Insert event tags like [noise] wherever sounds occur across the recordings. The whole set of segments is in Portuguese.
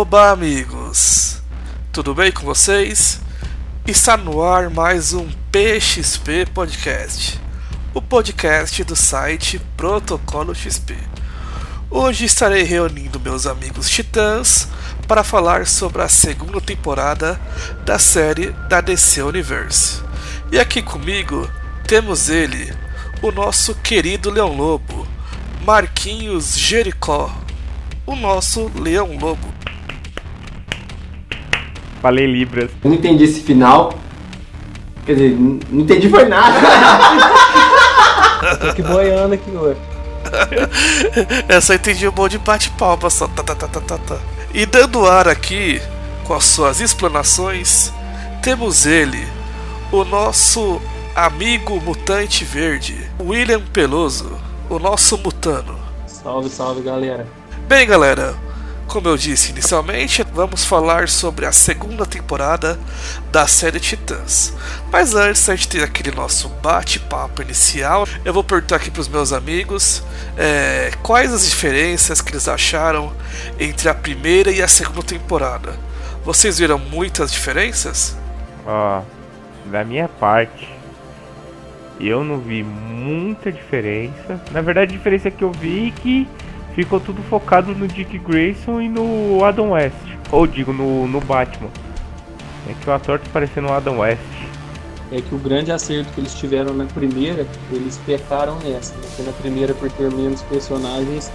Oba, amigos! Tudo bem com vocês? Está no ar mais um PXP Podcast, o podcast do site Protocolo XP. Hoje estarei reunindo meus amigos titãs para falar sobre a segunda temporada da série da DC Universe. E aqui comigo temos ele, o nosso querido Leão Lobo, Marquinhos Jericó, o nosso Leão Lobo. Falei Libras. Eu não entendi esse final. Quer dizer, não entendi foi nada. Tô [laughs] que boiando aqui. [laughs] Essa eu entendi um monte de bate-palma só. Tá, tá, tá, tá, tá, tá. E dando ar aqui, com as suas explanações, temos ele, o nosso amigo mutante verde, William Peloso, o nosso mutano. Salve, salve, galera. Bem, galera, como eu disse inicialmente, vamos falar sobre a segunda temporada da série Titãs. Mas antes a gente ter aquele nosso bate-papo inicial, eu vou perguntar aqui para os meus amigos é, quais as diferenças que eles acharam entre a primeira e a segunda temporada. Vocês viram muitas diferenças? Ó, da minha parte, eu não vi muita diferença. Na verdade, a diferença que eu vi é que ficou tudo focado no Dick Grayson e no Adam West. Ou digo, no, no Batman. É que o ator tá parecendo o Adam West. É que o grande acerto que eles tiveram na primeira, eles pecaram nessa. Né? Porque na primeira, por ter menos personagens,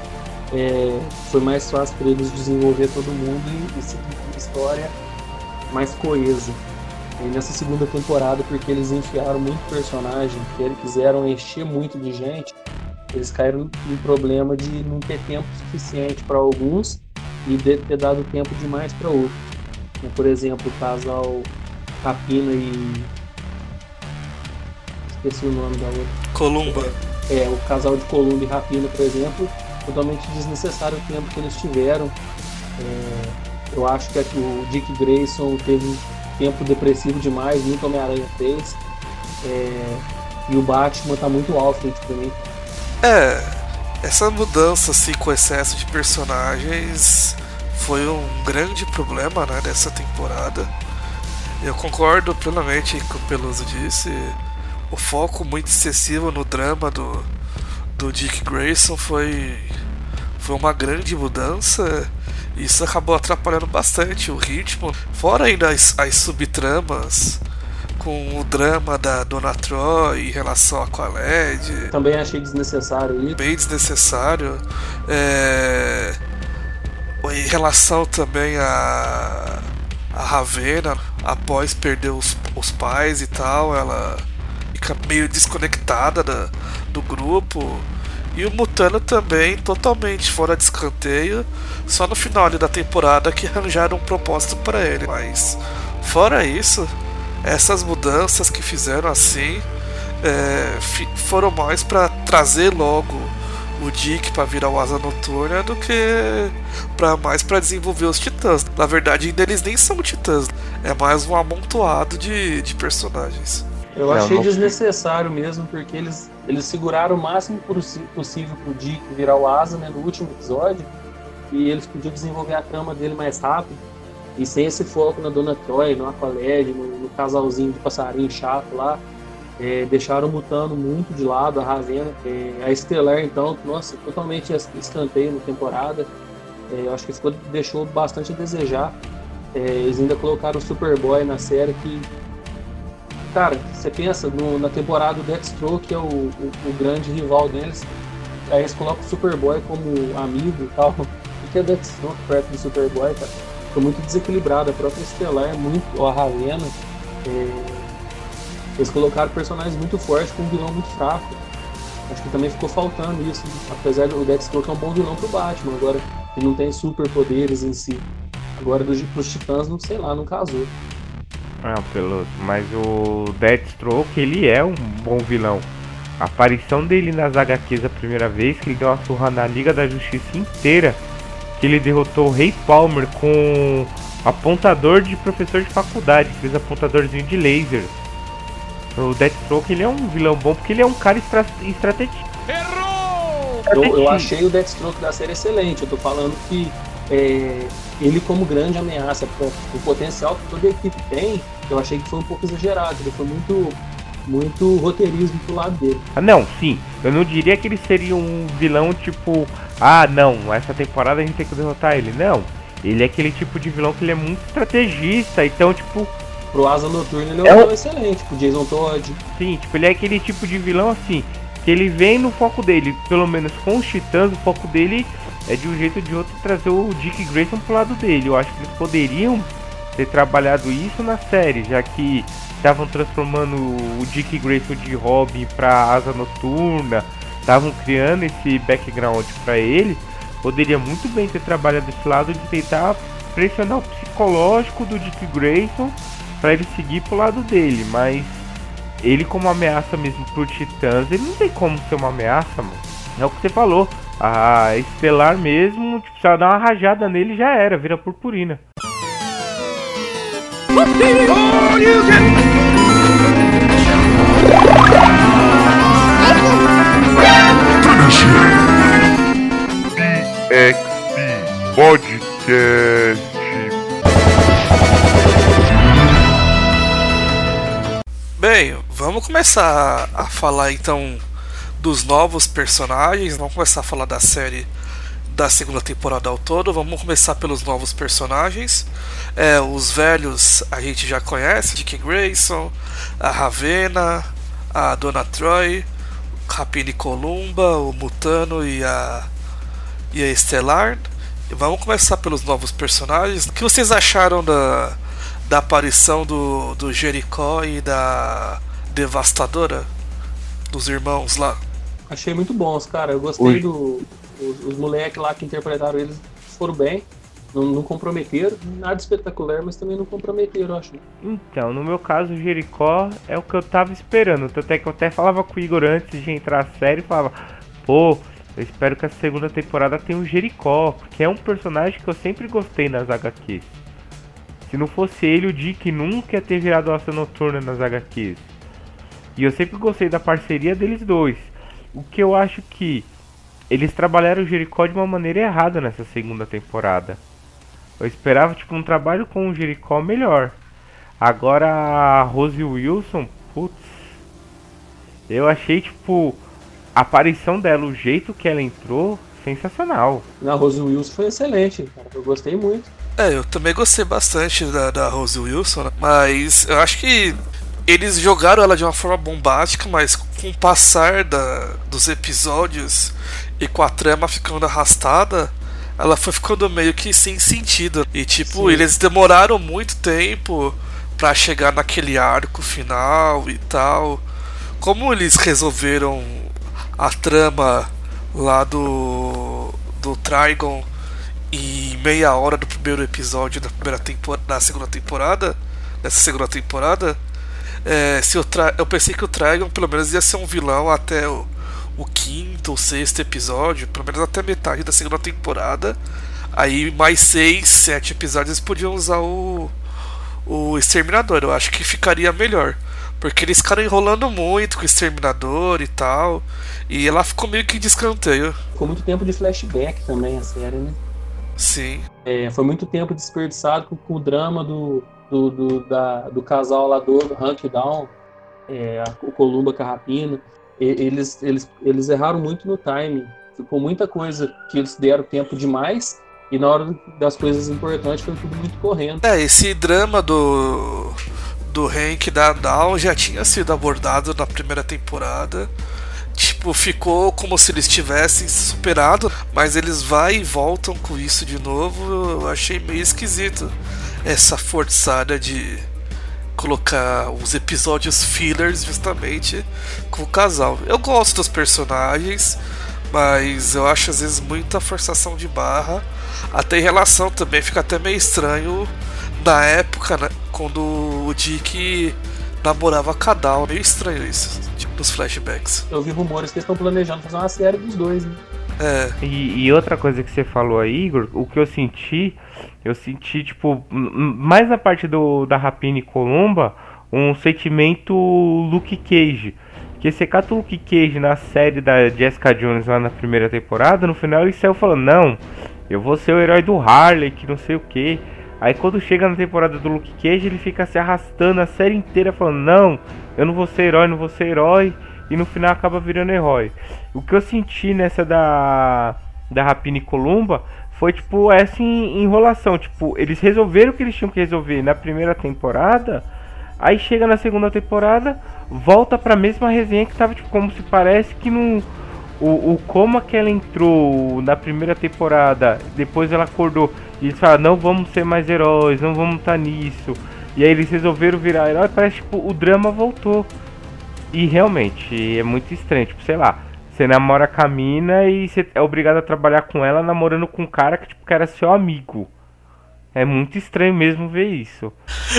é, foi mais fácil para eles desenvolver todo mundo e, e seguir uma história mais coesa. E nessa segunda temporada, porque eles enfiaram muito personagem, que eles quiseram encher muito de gente, eles caíram no problema de não ter tempo suficiente para alguns e de ter dado tempo demais para outros. Como, por exemplo, o casal Rapina e. Esqueci o nome da outra. Columba. É, o casal de Columba e Rapina, por exemplo, totalmente desnecessário o tempo que eles tiveram. É, eu acho que aqui o Dick Grayson teve um tempo depressivo demais, muito Homem-Aranha fez. É, e o Batman tá muito Alfred pra mim. É, essa mudança assim com excesso de personagens foi um grande problema né, dessa temporada. Eu concordo plenamente com o Peluso disse. O foco muito excessivo no drama do, do Dick Grayson foi, foi uma grande mudança. Isso acabou atrapalhando bastante o ritmo. Fora ainda as, as subtramas com o drama da Dona Troy em relação a Khaled. Também achei desnecessário isso. Bem desnecessário. É... Em relação também a, a Ravena, após perder os, os pais e tal, ela fica meio desconectada da, do grupo. E o Mutano também totalmente fora de escanteio. Só no final ali da temporada que arranjaram um propósito para ele. Mas fora isso, essas mudanças que fizeram assim é, foram mais para trazer logo o Dick para virar o Asa Noturna do que para mais para desenvolver os Titãs. Na verdade, ainda eles nem são Titãs, é mais um amontoado de, de personagens. Eu Não, achei não- desnecessário mesmo, porque eles, eles seguraram o máximo possível pro Dick virar o Asa né, no último episódio. E eles podiam desenvolver a trama dele mais rápido. E sem esse foco na Dona Troy, no Aqualed, no, no casalzinho de passarinho chato lá. É, deixaram o Mutano muito de lado, a Ravena. É, a Estelar, então, nossa, totalmente es- escanteio na temporada. É, eu acho que ficou, deixou bastante a desejar. É, eles ainda colocaram o Superboy na série que Cara, você pensa no- na temporada do Deathstroke, que é o, o, o grande rival deles, aí eles colocam o Superboy como amigo e tal. [laughs] O que é Deathstroke perto do Superboy, cara? Ficou muito desequilibrado. A própria Estelar é muito. A Ravena. é, Eles colocaram personagens muito fortes com um vilão muito fraco. Acho que também ficou faltando isso. Apesar do Deathstroke é um bom vilão pro Batman, agora ele não tem superpoderes em si. Agora dos, pros Titãs, não sei lá, não casou. Não, Peloso, mas o Deathstroke, ele é um bom vilão. A aparição dele nas HQs a primeira vez, que ele deu uma surra na Liga da Justiça inteira, que ele derrotou o Rei Palmer com apontador de professor de faculdade, que fez apontadorzinho de laser. O Deathstroke, ele é um vilão bom porque ele é um cara estra estrategista. Eu, eu achei o Deathstroke da série excelente. Eu tô falando que é, ele como grande ameaça, o potencial que toda a equipe tem, eu achei que foi um pouco exagerado. Ele foi muito muito roteirismo pro lado dele. Ah, não, sim. Eu não diria que ele seria um vilão tipo, ah, não, essa temporada a gente tem que derrotar ele. Não. Ele é aquele tipo de vilão que ele é muito estrategista, então, tipo. Pro Asa Noturna ele é, é um vilão excelente, pro Jason Todd. Sim, tipo, ele é aquele tipo de vilão assim, que ele vem no foco dele, pelo menos com os titãs, o foco dele é de um jeito ou de outro trazer o Dick Grayson pro lado dele. Eu acho que eles poderiam ter trabalhado isso na série, já que estavam transformando o Dick Grayson de Robin para Asa Noturna, estavam criando esse background para ele, poderia muito bem ter trabalhado desse lado de tentar pressionar o psicológico do Dick Grayson para ele seguir pro lado dele, mas ele como ameaça mesmo pro Titãs, ele não tem como ser uma ameaça, mano. É o que você falou. A Estelar mesmo, tipo, se ela dar uma rajada nele já era, vira purpurina. BXP Podcast. Bem, vamos começar a falar então dos novos personagens. Vamos começar a falar da série da segunda temporada ao todo. Vamos começar pelos novos personagens. É, os velhos a gente já conhece: Dick Grayson, a Ravena, a Dona Troy, Rapini Columba, o Mutano e a, e a Estelar. Vamos começar pelos novos personagens. O que vocês acharam da, da aparição do, do Jericó e da Devastadora? Dos irmãos lá? Achei muito bons, cara. Eu gostei Oi. do, os, os moleques lá que interpretaram eles foram bem. Não, não, comprometeram, nada espetacular, mas também não comprometeram, acho. Então, no meu caso, o Jericó é o que eu tava esperando. Até que eu até falava com o Igor antes de entrar a série, falava, pô, eu espero que a segunda temporada tenha o Jericó, porque é um personagem que eu sempre gostei nas HQs. Se não fosse ele, o Dick nunca ia ter virado Asa Noturna nas HQs. E eu sempre gostei da parceria deles dois. O que eu acho que eles trabalharam o Jericó de uma maneira errada nessa segunda temporada. Eu esperava tipo um trabalho com o Jericó melhor. Agora a Rose Wilson, putz, eu achei tipo a aparição dela, o jeito que ela entrou, sensacional. A Rose Wilson foi excelente, cara. eu gostei muito. É, eu também gostei bastante da, da Rose Wilson, né? mas eu acho que eles jogaram ela de uma forma bombástica, mas com o passar da, dos episódios e com a trama ficando arrastada, ela foi ficando meio que sem sentido. E tipo, Sim. eles demoraram muito tempo para chegar naquele arco final e tal. Como eles resolveram a trama lá do do Trigon em meia hora do primeiro episódio da primeira temporada, da segunda temporada, dessa segunda temporada, é, se eu, eu pensei que o Trigon pelo menos ia ser um vilão até o o quinto ou sexto episódio, pelo menos até metade da segunda temporada. Aí mais seis, sete episódios eles podiam usar o, o Exterminador. Eu acho que ficaria melhor. Porque eles ficaram enrolando muito com o Exterminador e tal. E ela ficou meio que de escanteio. Ficou muito tempo de flashback também a série, né? Sim. É, foi muito tempo desperdiçado com, com o drama do, do, do, da, do casal lá do Rank Down, é, o Columba Carrapino eles, eles, eles erraram muito no timing. Ficou muita coisa que eles deram tempo demais e na hora das coisas importantes foi tudo muito correndo. É, esse drama do do Hank da Down já tinha sido abordado na primeira temporada. Tipo, ficou como se eles tivessem superado, mas eles vai e voltam com isso de novo. Eu achei meio esquisito essa forçada de colocar os episódios fillers justamente com o casal. Eu gosto dos personagens, mas eu acho às vezes muita forçação de barra. Até em relação também fica até meio estranho na época, né, quando o Dick namorava a Kadal. Meio estranho isso, tipo, nos flashbacks. Eu vi rumores que eles estão planejando fazer uma série dos dois, né? É. E, e, outra coisa que você falou aí, Igor, o que eu senti, eu senti, tipo, mais na parte do, da Rapina e Columba, um sentimento Luke Cage. Que você cata o Luke Cage na série da Jessica Jones lá na primeira temporada, no final ele saiu falando, não, eu vou ser o herói do Harley, que não sei o que. Aí quando chega na temporada do Luke Cage, ele fica se arrastando a série inteira falando, não, eu não vou ser herói, não vou ser herói. E no final acaba virando herói. O que eu senti nessa da, da Rapina e Columba foi tipo essa enrolação. Tipo, eles resolveram o que eles tinham que resolver na primeira temporada. Aí chega na segunda temporada, volta pra mesma resenha que tava, tipo, como se parece que não. O, o como que ela entrou na primeira temporada, depois ela acordou e eles falaram, não vamos ser mais heróis, não vamos estar tá nisso. E aí eles resolveram virar herói, parece tipo, o drama voltou. E realmente, é muito estranho, tipo, sei lá, você namora com a mina e você é obrigado a trabalhar com ela namorando com um cara que, tipo, que era seu amigo. É muito estranho mesmo ver isso.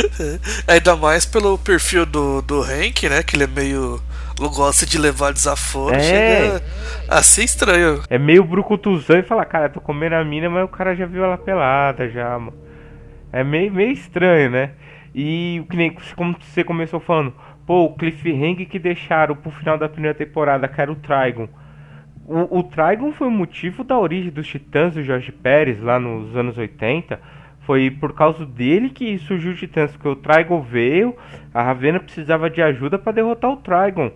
[laughs] Ainda mais pelo perfil do, do Hank, né? Que ele é meio. Gosta de levar desaforo. É. Chega a ser estranho. É meio brucutuzão e fala, cara, tô comendo a mina, mas o cara já viu ela pelada já, mano. É meio, meio estranho, né? E que nem como você começou falando, pô, o cliffhanger que deixaram pro final da primeira temporada, que era o Trigon. O, o Trigon foi o motivo da origem dos Titãs do Jorge Pérez lá nos anos 80 foi por causa dele que surgiu o Titãs, porque o Trigon veio, a Ravena precisava de ajuda para derrotar o Trigon.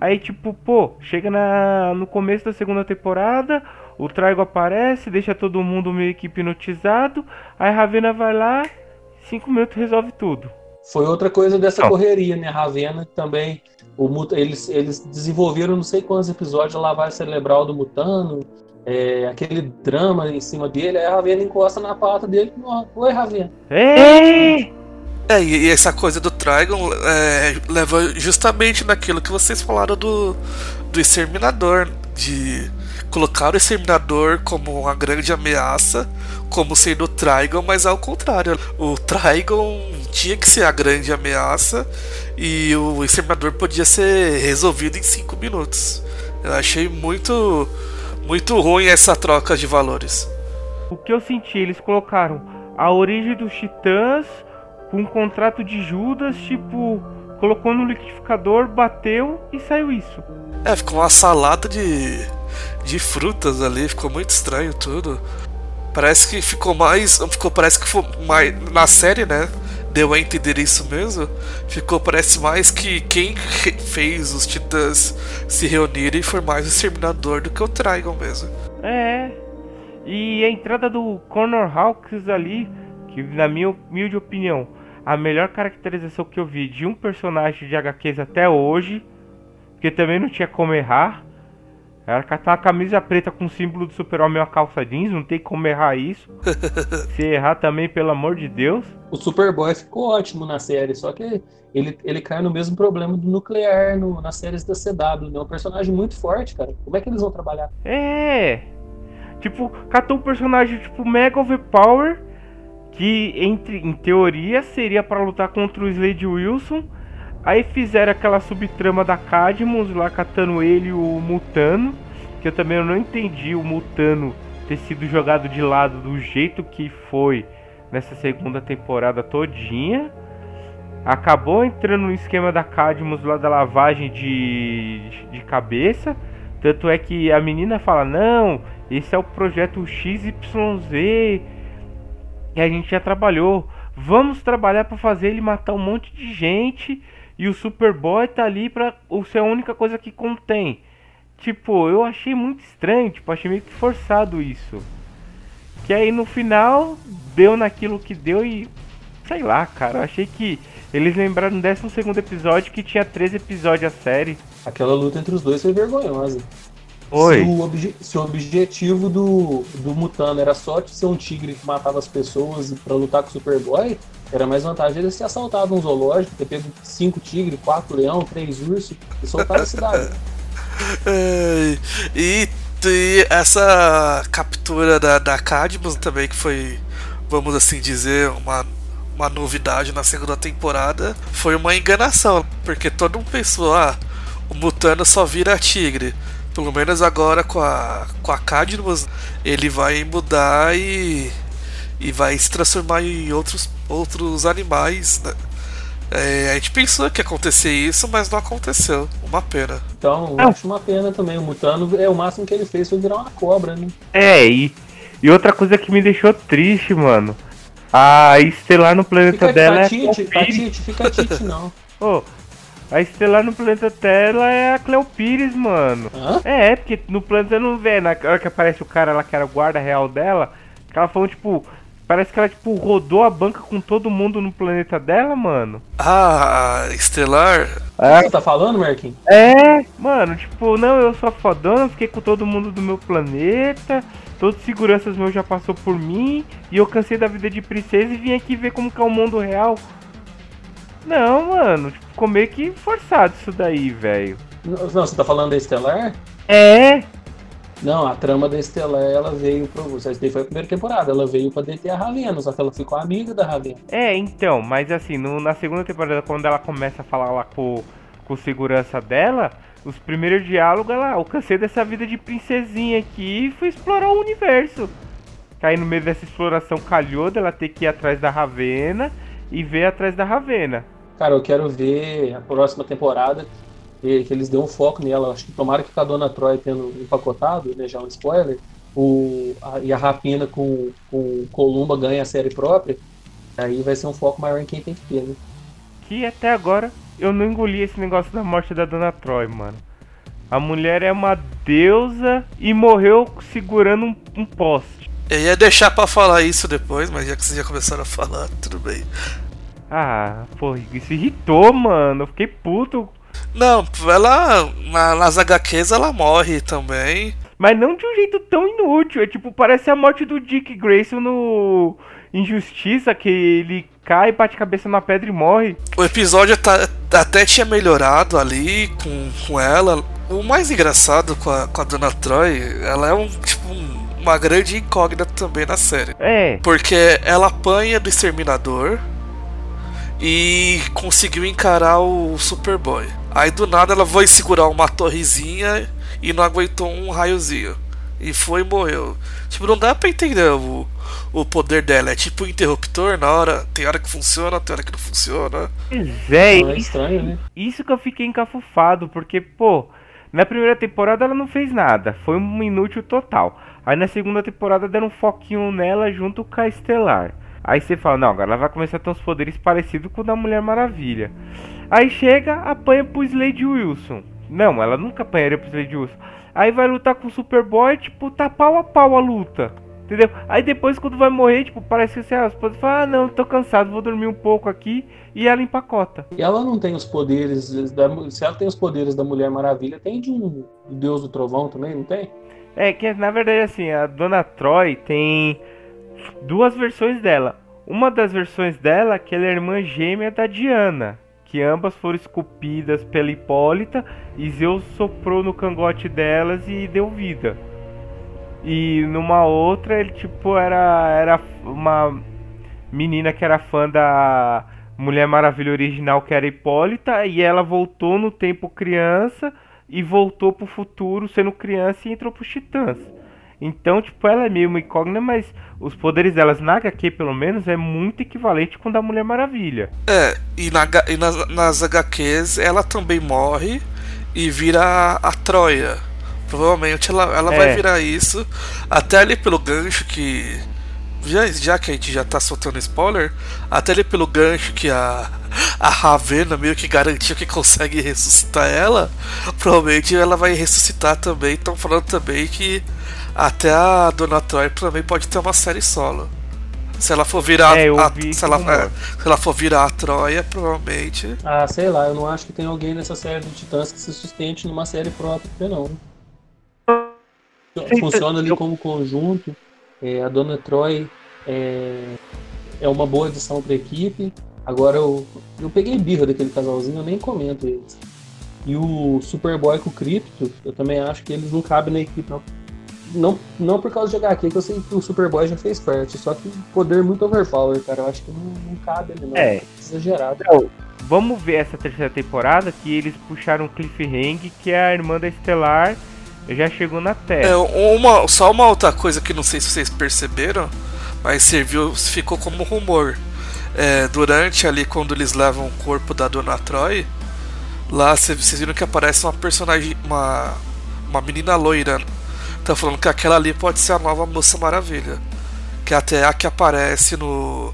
Aí, tipo, pô, chega na, no começo da segunda temporada, o Trigon aparece, deixa todo mundo meio que hipnotizado, aí a Ravena vai lá, cinco minutos resolve tudo. Foi outra coisa dessa oh. correria, né? A Ravena também, o, eles, eles desenvolveram não sei quantos episódios a lavagem cerebral do Mutano, é, aquele drama em cima dele, aí a Ravena encosta na pata dele e Oi, Ravena. É, e essa coisa do Trigon é, leva justamente naquilo que vocês falaram do, do Exterminador, de colocar o Exterminador como uma grande ameaça, como sendo o Trigon, mas ao contrário. O Trigon tinha que ser a grande ameaça e o Exterminador podia ser resolvido em 5 minutos. Eu achei muito muito ruim essa troca de valores. O que eu senti, eles colocaram a origem dos titãs com um contrato de Judas, tipo, colocou no liquidificador, bateu e saiu isso. É, ficou uma salada de, de frutas ali, ficou muito estranho tudo. Parece que ficou mais. Ficou, parece que foi mais. Na série, né? Deu a entender isso mesmo. Ficou, parece mais que quem fez os titãs se reunirem foi mais o Exterminador do que o Trigon mesmo. É. E a entrada do Connor Hawkins ali, que na minha humilde opinião, a melhor caracterização que eu vi de um personagem de HQs até hoje, porque também não tinha como errar. Ela catar uma camisa preta com o símbolo do super-homem e uma calça jeans, não tem como errar isso. [laughs] Se errar também, pelo amor de Deus. O Superboy ficou ótimo na série, só que ele, ele cai no mesmo problema do nuclear no, nas séries da CW, né? É um personagem muito forte, cara. Como é que eles vão trabalhar? É. Tipo, catou um personagem tipo Mega Overpower, que entre, em teoria seria para lutar contra o Slade Wilson Aí fizeram aquela subtrama da Cadmus lá catando ele e o Mutano. Que eu também não entendi o Mutano ter sido jogado de lado do jeito que foi nessa segunda temporada todinha. Acabou entrando no esquema da Cadmus lá da lavagem de, de cabeça. Tanto é que a menina fala: Não, esse é o projeto XYZ. E a gente já trabalhou. Vamos trabalhar para fazer ele matar um monte de gente e o Superboy tá ali pra ser a única coisa que contém. Tipo, eu achei muito estranho, tipo, achei meio que forçado isso. Que aí no final deu naquilo que deu e. Sei lá, cara, eu achei que eles lembraram no 12 episódio que tinha 13 episódios a série. Aquela luta entre os dois foi vergonhosa. Oi. Se o, obje se o objetivo do, do Mutano era só ser um tigre que matava as pessoas para lutar com o Superboy, era mais vantagem eles ter assaltado um zoológico, ter pego cinco tigres, quatro leão, três ursos e soltar a cidade. [laughs] e, e, essa captura da, da Cadmus também, que foi, vamos assim dizer, uma, uma novidade na segunda temporada, foi uma enganação, porque todo mundo pensou, ah, o Mutano só vira tigre. Pelo menos agora com a, com a Cadmus, ele vai mudar e, e vai se transformar em outros outros animais. Né? É, a gente pensou que ia acontecer isso, mas não aconteceu. Uma pena. Então, eu acho uma pena também. O Mutano é o máximo que ele fez foi virar uma cobra, né? É, e E outra coisa que me deixou triste, mano. A Estelar no planeta Fica dela é. a Tite, Cleo Pires. Tite, fica Tite [laughs] não. Ô, a Estelar no planeta dela é a Cleo Pires, mano. Hã? É, porque no planeta não vê, na hora que aparece o cara lá que era o guarda real dela, que ela falou, tipo, parece que ela, tipo, rodou a banca com todo mundo no planeta dela, mano. Ah, Estelar. Você tá falando, Marquinhos? É, mano, tipo, não, eu sou fodona, fiquei com todo mundo do meu planeta, todos os seguranças meus já passou por mim, e eu cansei da vida de princesa e vim aqui ver como que é o mundo real. Não, mano, tipo, ficou meio que forçado isso daí, velho. Não, não, você tá falando da Estelar? É, Não, a trama da Estelar, ela veio pro. Essa daí foi a primeira temporada, ela veio pra deter a Ravena, só que ela ficou amiga da Ravena. É, então, mas assim, no- na segunda temporada, quando ela começa a falar lá com, com o segurança dela, os primeiros diálogos, ela, eu cansei dessa vida de princesinha aqui e fui explorar o universo. Aí no meio dessa exploração calhou dela ter que ir atrás da Ravena e ver atrás da Ravena. Cara, eu quero ver a próxima temporada, que, que eles dêem um foco nela. Acho que tomara que com a Dona Troy tendo empacotado, né, já um spoiler, o, a- e a Rapina com, com Columba ganha a série própria, aí vai ser um foco maior em quem tem que ter, né? Que até agora eu não engoli esse negócio da morte da Dona Troy, mano. A mulher é uma deusa e morreu segurando um, um poste. Eu ia deixar pra falar isso depois, mas já que vocês já começaram a falar, tudo bem. Ah, pô, isso irritou, mano. Eu fiquei puto. Não, ela. na- nas HQs ela morre também. Mas não de um jeito tão inútil. É tipo, parece a morte do Dick Grayson no Injustiça, que ele cai, bate a cabeça na pedra e morre. O episódio tá- até tinha melhorado ali com, com ela. O mais engraçado com a, com a Dona Troy, ela é um tipo um- uma grande incógnita também na série. É, Porque ela apanha do exterminador e conseguiu encarar o Superboy. Aí do nada ela foi segurar uma torrezinha e não aguentou um raiozinho. E foi e morreu. Tipo, não dá pra entender o, o poder dela. É tipo um interruptor na hora. Tem hora que funciona, tem hora que não funciona. pois é, é estranho, né? isso que eu fiquei encafufado, porque, pô, na primeira temporada ela não fez nada, foi um inútil total. Aí na segunda temporada deram um foquinho nela junto com a Estelar. Aí você fala, não, agora ela vai começar a ter uns poderes parecidos com o da Mulher Maravilha. Aí chega, apanha pro Slade Wilson. Não, ela nunca apanharia pro Slade Wilson. Aí vai lutar com o Superboy, tipo, tá pau a pau a luta. Entendeu? Aí depois quando vai morrer, tipo, parece que você, a esposa fala, ah não, tô cansado, vou dormir um pouco aqui. E ela empacota. E ela não tem os poderes. Da, se ela tem os poderes da Mulher Maravilha, tem de um Deus do Trovão também, não tem? É que na verdade assim, a Dona Troy tem duas versões dela. Uma das versões dela que ela é irmã gêmea da Diana, que ambas foram esculpidas pela Hipólita e Zeus soprou no cangote delas e deu vida. E numa outra ele tipo era era uma menina que era fã da Mulher Maravilha original que era Hipólita e ela voltou no tempo criança e voltou pro futuro sendo criança e entrou pros Titãs. Então, tipo, ela é meio uma incógnita, mas os poderes delas na HQ, pelo menos, é muito equivalente com o da Mulher Maravilha. É, e, na e nas, nas HQs ela também morre e vira a, a Troia. Provavelmente ela, ela vai É. virar isso. Até ali pelo gancho que. Já, já que a gente já tá soltando spoiler, até ali pelo gancho que a, a Ravena meio que garantiu que consegue ressuscitar ela, provavelmente ela vai ressuscitar também. Estão falando também que até a Dona Troy também pode ter uma série solo. Se ela for virar É, a, se, ela, é, se ela for virar a Troia, provavelmente. Ah, sei lá, eu não acho que tem alguém nessa série do Titãs que se sustente numa série própria, não. Funciona ali como conjunto. É, a Dona Troy é, é uma boa adição pra equipe. Agora eu, eu peguei birra daquele casalzinho, eu nem comento eles. E o Superboy com o Crypto, eu também acho que eles não cabem na equipe, não. Não, não por causa de HQ, que eu sei que o Superboy já fez parte, só que poder muito overpower, cara. Eu acho que não, não cabe ali, não. É. Exagerado. Então, vamos ver essa terceira temporada que eles puxaram o Cliffhanger, que é a irmã da Estelar já chegou na É, Terra. uma, só uma outra coisa que não sei se vocês perceberam, mas serviu, ficou como rumor. É, durante ali, quando eles levam o corpo da Dona Troy, lá cê- vocês viram que aparece uma personagem, uma, uma menina loira. Tá falando que aquela ali pode ser a nova Moça Maravilha. Que é até a que aparece no,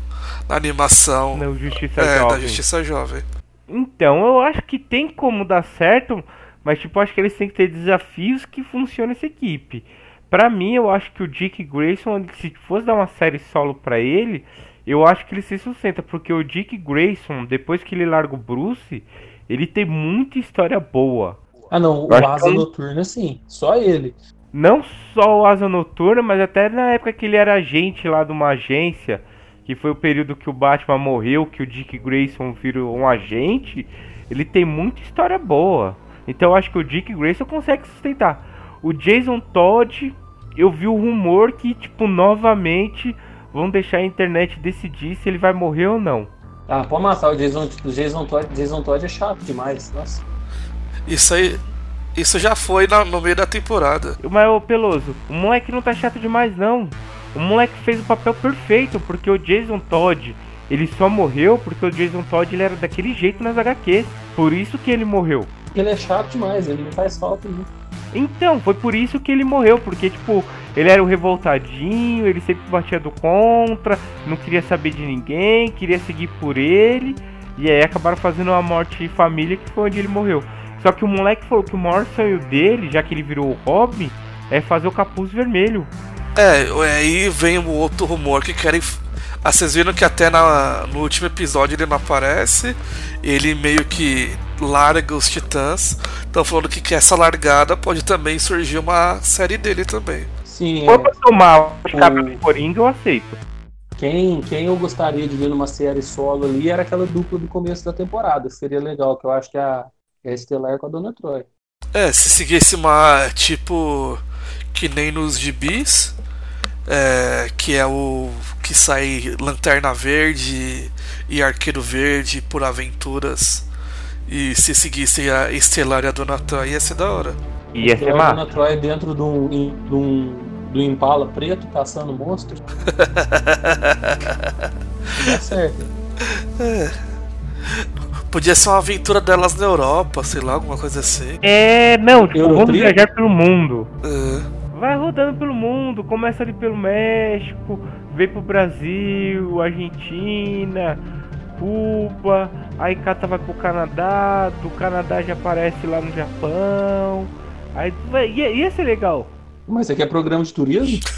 na animação Não, Justiça é, Jovem. da Justiça Jovem. Então, eu acho que tem como dar certo, mas tipo, acho que eles têm que ter desafios que funcionem essa equipe. Pra mim, eu acho que o Dick Grayson, se fosse dar uma série solo pra ele, eu acho que ele se sustenta, porque o Dick Grayson, depois que ele larga o Bruce, ele tem muita história boa. Ah não, o Eu Asa que é um- Noturna sim, só ele. Não só o Asa Noturna, mas até na época que ele era agente lá de uma agência, que foi o período que o Batman morreu, que o Dick Grayson virou um agente, ele tem muita história boa. Então eu acho que o Dick Grayson consegue sustentar. O Jason Todd, eu vi o rumor que, tipo, novamente vão deixar a internet decidir se ele vai morrer ou não. Ah, pode matar o Jason, o Jason Todd. Jason Todd é chato demais. Nossa. Isso aí. Isso já foi na- no meio da temporada. Mas, ô Peloso, o moleque não tá chato demais, não. O moleque fez o papel perfeito, porque o Jason Todd, ele só morreu porque o Jason Todd ele era daquele jeito nas HQs. Por isso que ele morreu. Ele é chato demais, ele não faz falta. Né? Então, foi por isso que ele morreu, porque, tipo, ele era o revoltadinho, ele sempre batia do contra, não queria saber de ninguém, queria seguir por ele, e aí acabaram fazendo uma morte de família que foi onde ele morreu. Só que o moleque falou que o maior sonho dele, já que ele virou o Robin, é fazer o capuz vermelho. É, aí vem o outro rumor que querem. Ah, vocês viram que até na, no último episódio ele não aparece. Ele meio que larga os titãs. Estão falando que, que essa largada pode também surgir uma série dele também. Sim, Se for pra é, tomar os O- cabelo de Coringa, eu aceito. quem, quem eu gostaria de ver numa série solo ali era aquela dupla do começo da temporada. Seria legal, que eu acho que a, é Estelar com a Dona Troy. É, se seguisse uma. Tipo. Que nem nos gibis. É, que é o. Que sai Lanterna Verde e Arqueiro Verde por aventuras. E se seguisse a Estelar e a Donatan, ia ser da hora. Ia ser Estelar e a massa. Dona Troy dentro de um, de um, do Impala preto caçando monstros. Dá [laughs] certo. Podia ser uma aventura delas na Europa, sei lá, alguma coisa assim. É, não, tipo, vamos Eurotrip? viajar pelo mundo. É, Vai rodando pelo mundo, começa ali pelo México, vem pro Brasil, Argentina, Cuba, aí Cata vai pro Canadá, do Canadá já aparece lá no Japão. Aí vai, ia, ia ser legal. Mas isso aqui é programa de turismo? [laughs]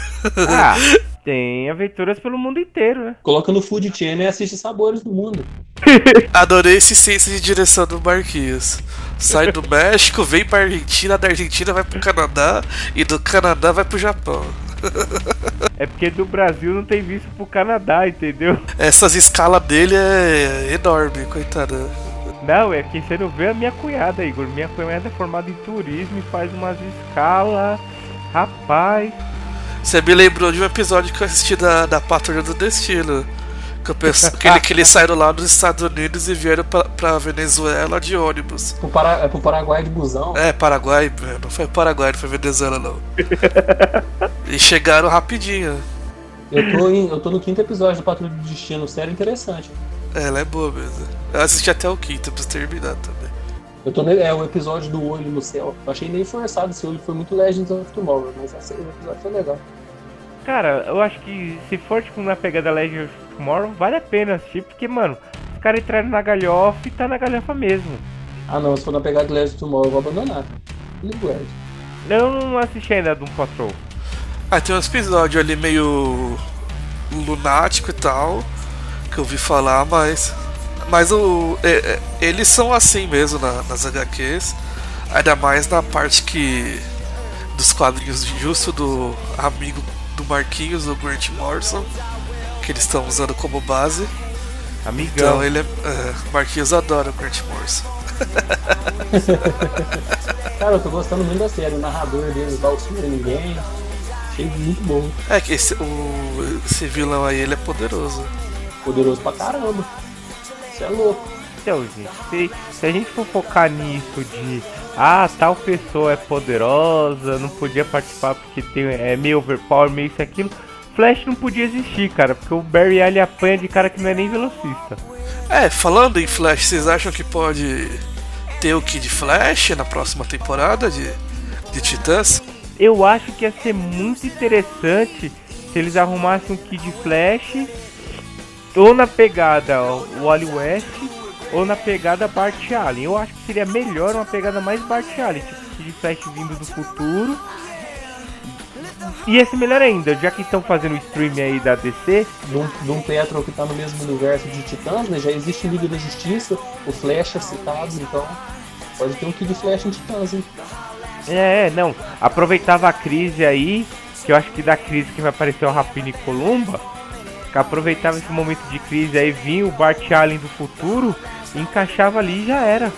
Ah, tem aventuras pelo mundo inteiro, né? Coloca no Food Channel e assiste Sabores do Mundo. [laughs] Adorei esse senso de direção do Marquinhos. Sai do México, vem pra Argentina, da Argentina vai pro Canadá e do Canadá vai pro Japão. É porque do Brasil não tem visto pro Canadá, entendeu? Essas escalas dele é enorme, coitada. Não, é que você não vê a minha cunhada, Igor. Minha cunhada é formada em turismo e faz umas escalas. Rapaz, Você me lembrou de um episódio que eu assisti da, da Patrulha do Destino. Que, eu penso, [laughs] que, ele, que eles saíram lá dos Estados Unidos e vieram pra, pra Venezuela de ônibus. Pro Para- É pro Paraguai de busão. É, Paraguai, não foi Paraguai, não foi Venezuela não. [laughs] E chegaram rapidinho. Eu, tô em- eu tô no quinto episódio do Patrulha do Destino, série interessante. É, ela é boa mesmo. Eu assisti até o quinto, preciso terminar também. Eu tô ne- é o episódio do olho no céu. Eu achei meio forçado esse olho, foi muito Legends of Tomorrow, mas esse episódio foi legal. Cara, eu acho que se for tipo na pegada Legend of Tomorrow, vale a pena assistir, porque, mano, os caras entraram na galhofa e tá na galhofa mesmo. Ah não, se for na pegada Legends of Tomorrow, eu vou abandonar. Eu não assisti ainda Doom Patrol. Ah, tem uns episódios ali meio lunático e tal, que eu ouvi falar, mas. Mas o, é- é- eles são assim mesmo na- nas HQs. Ainda mais na parte que. dos quadrinhos justo do amigo do Marquinhos, o Grant Morrison, que eles estão usando como base. Amigão. Então ele é. é Marquinhos adora o Grant Morrison. [laughs] Cara, eu tô gostando muito da série. O narrador dele vai auxiliar ninguém. Achei muito bom. É que esse, o, esse vilão aí ele é poderoso. Poderoso pra caramba. É louco. Então, gente, se, se a gente for focar nisso de ah, tal pessoa é poderosa, não podia participar porque tem, é meio overpower, meio isso e aquilo, Flash não podia existir, cara, porque o Barry Allen apanha de cara que não é nem velocista. É, falando em Flash, vocês acham que pode ter o Kid Flash na próxima temporada de, de Titãs? eu acho que ia ser muito interessante se eles arrumassem um Kid Flash ou na pegada o Wally West ou na pegada Bart Allen. Eu acho que seria melhor uma pegada mais Bart Allen, tipo Kid Flash vindo do futuro. E esse melhor ainda, já que estão fazendo o stream aí da DC. Doom, Doom Patrol que tá no mesmo universo de Titãs, né? Já existe Liga da Justiça, o Flash é citado, então pode ter um Kid Flash em Titãs, hein? É, não. Aproveitava a crise aí, que eu acho que da crise que vai aparecer o Rapini Columba, aproveitava esse momento de crise aí, vinha o Bart Allen do futuro, encaixava ali e já era.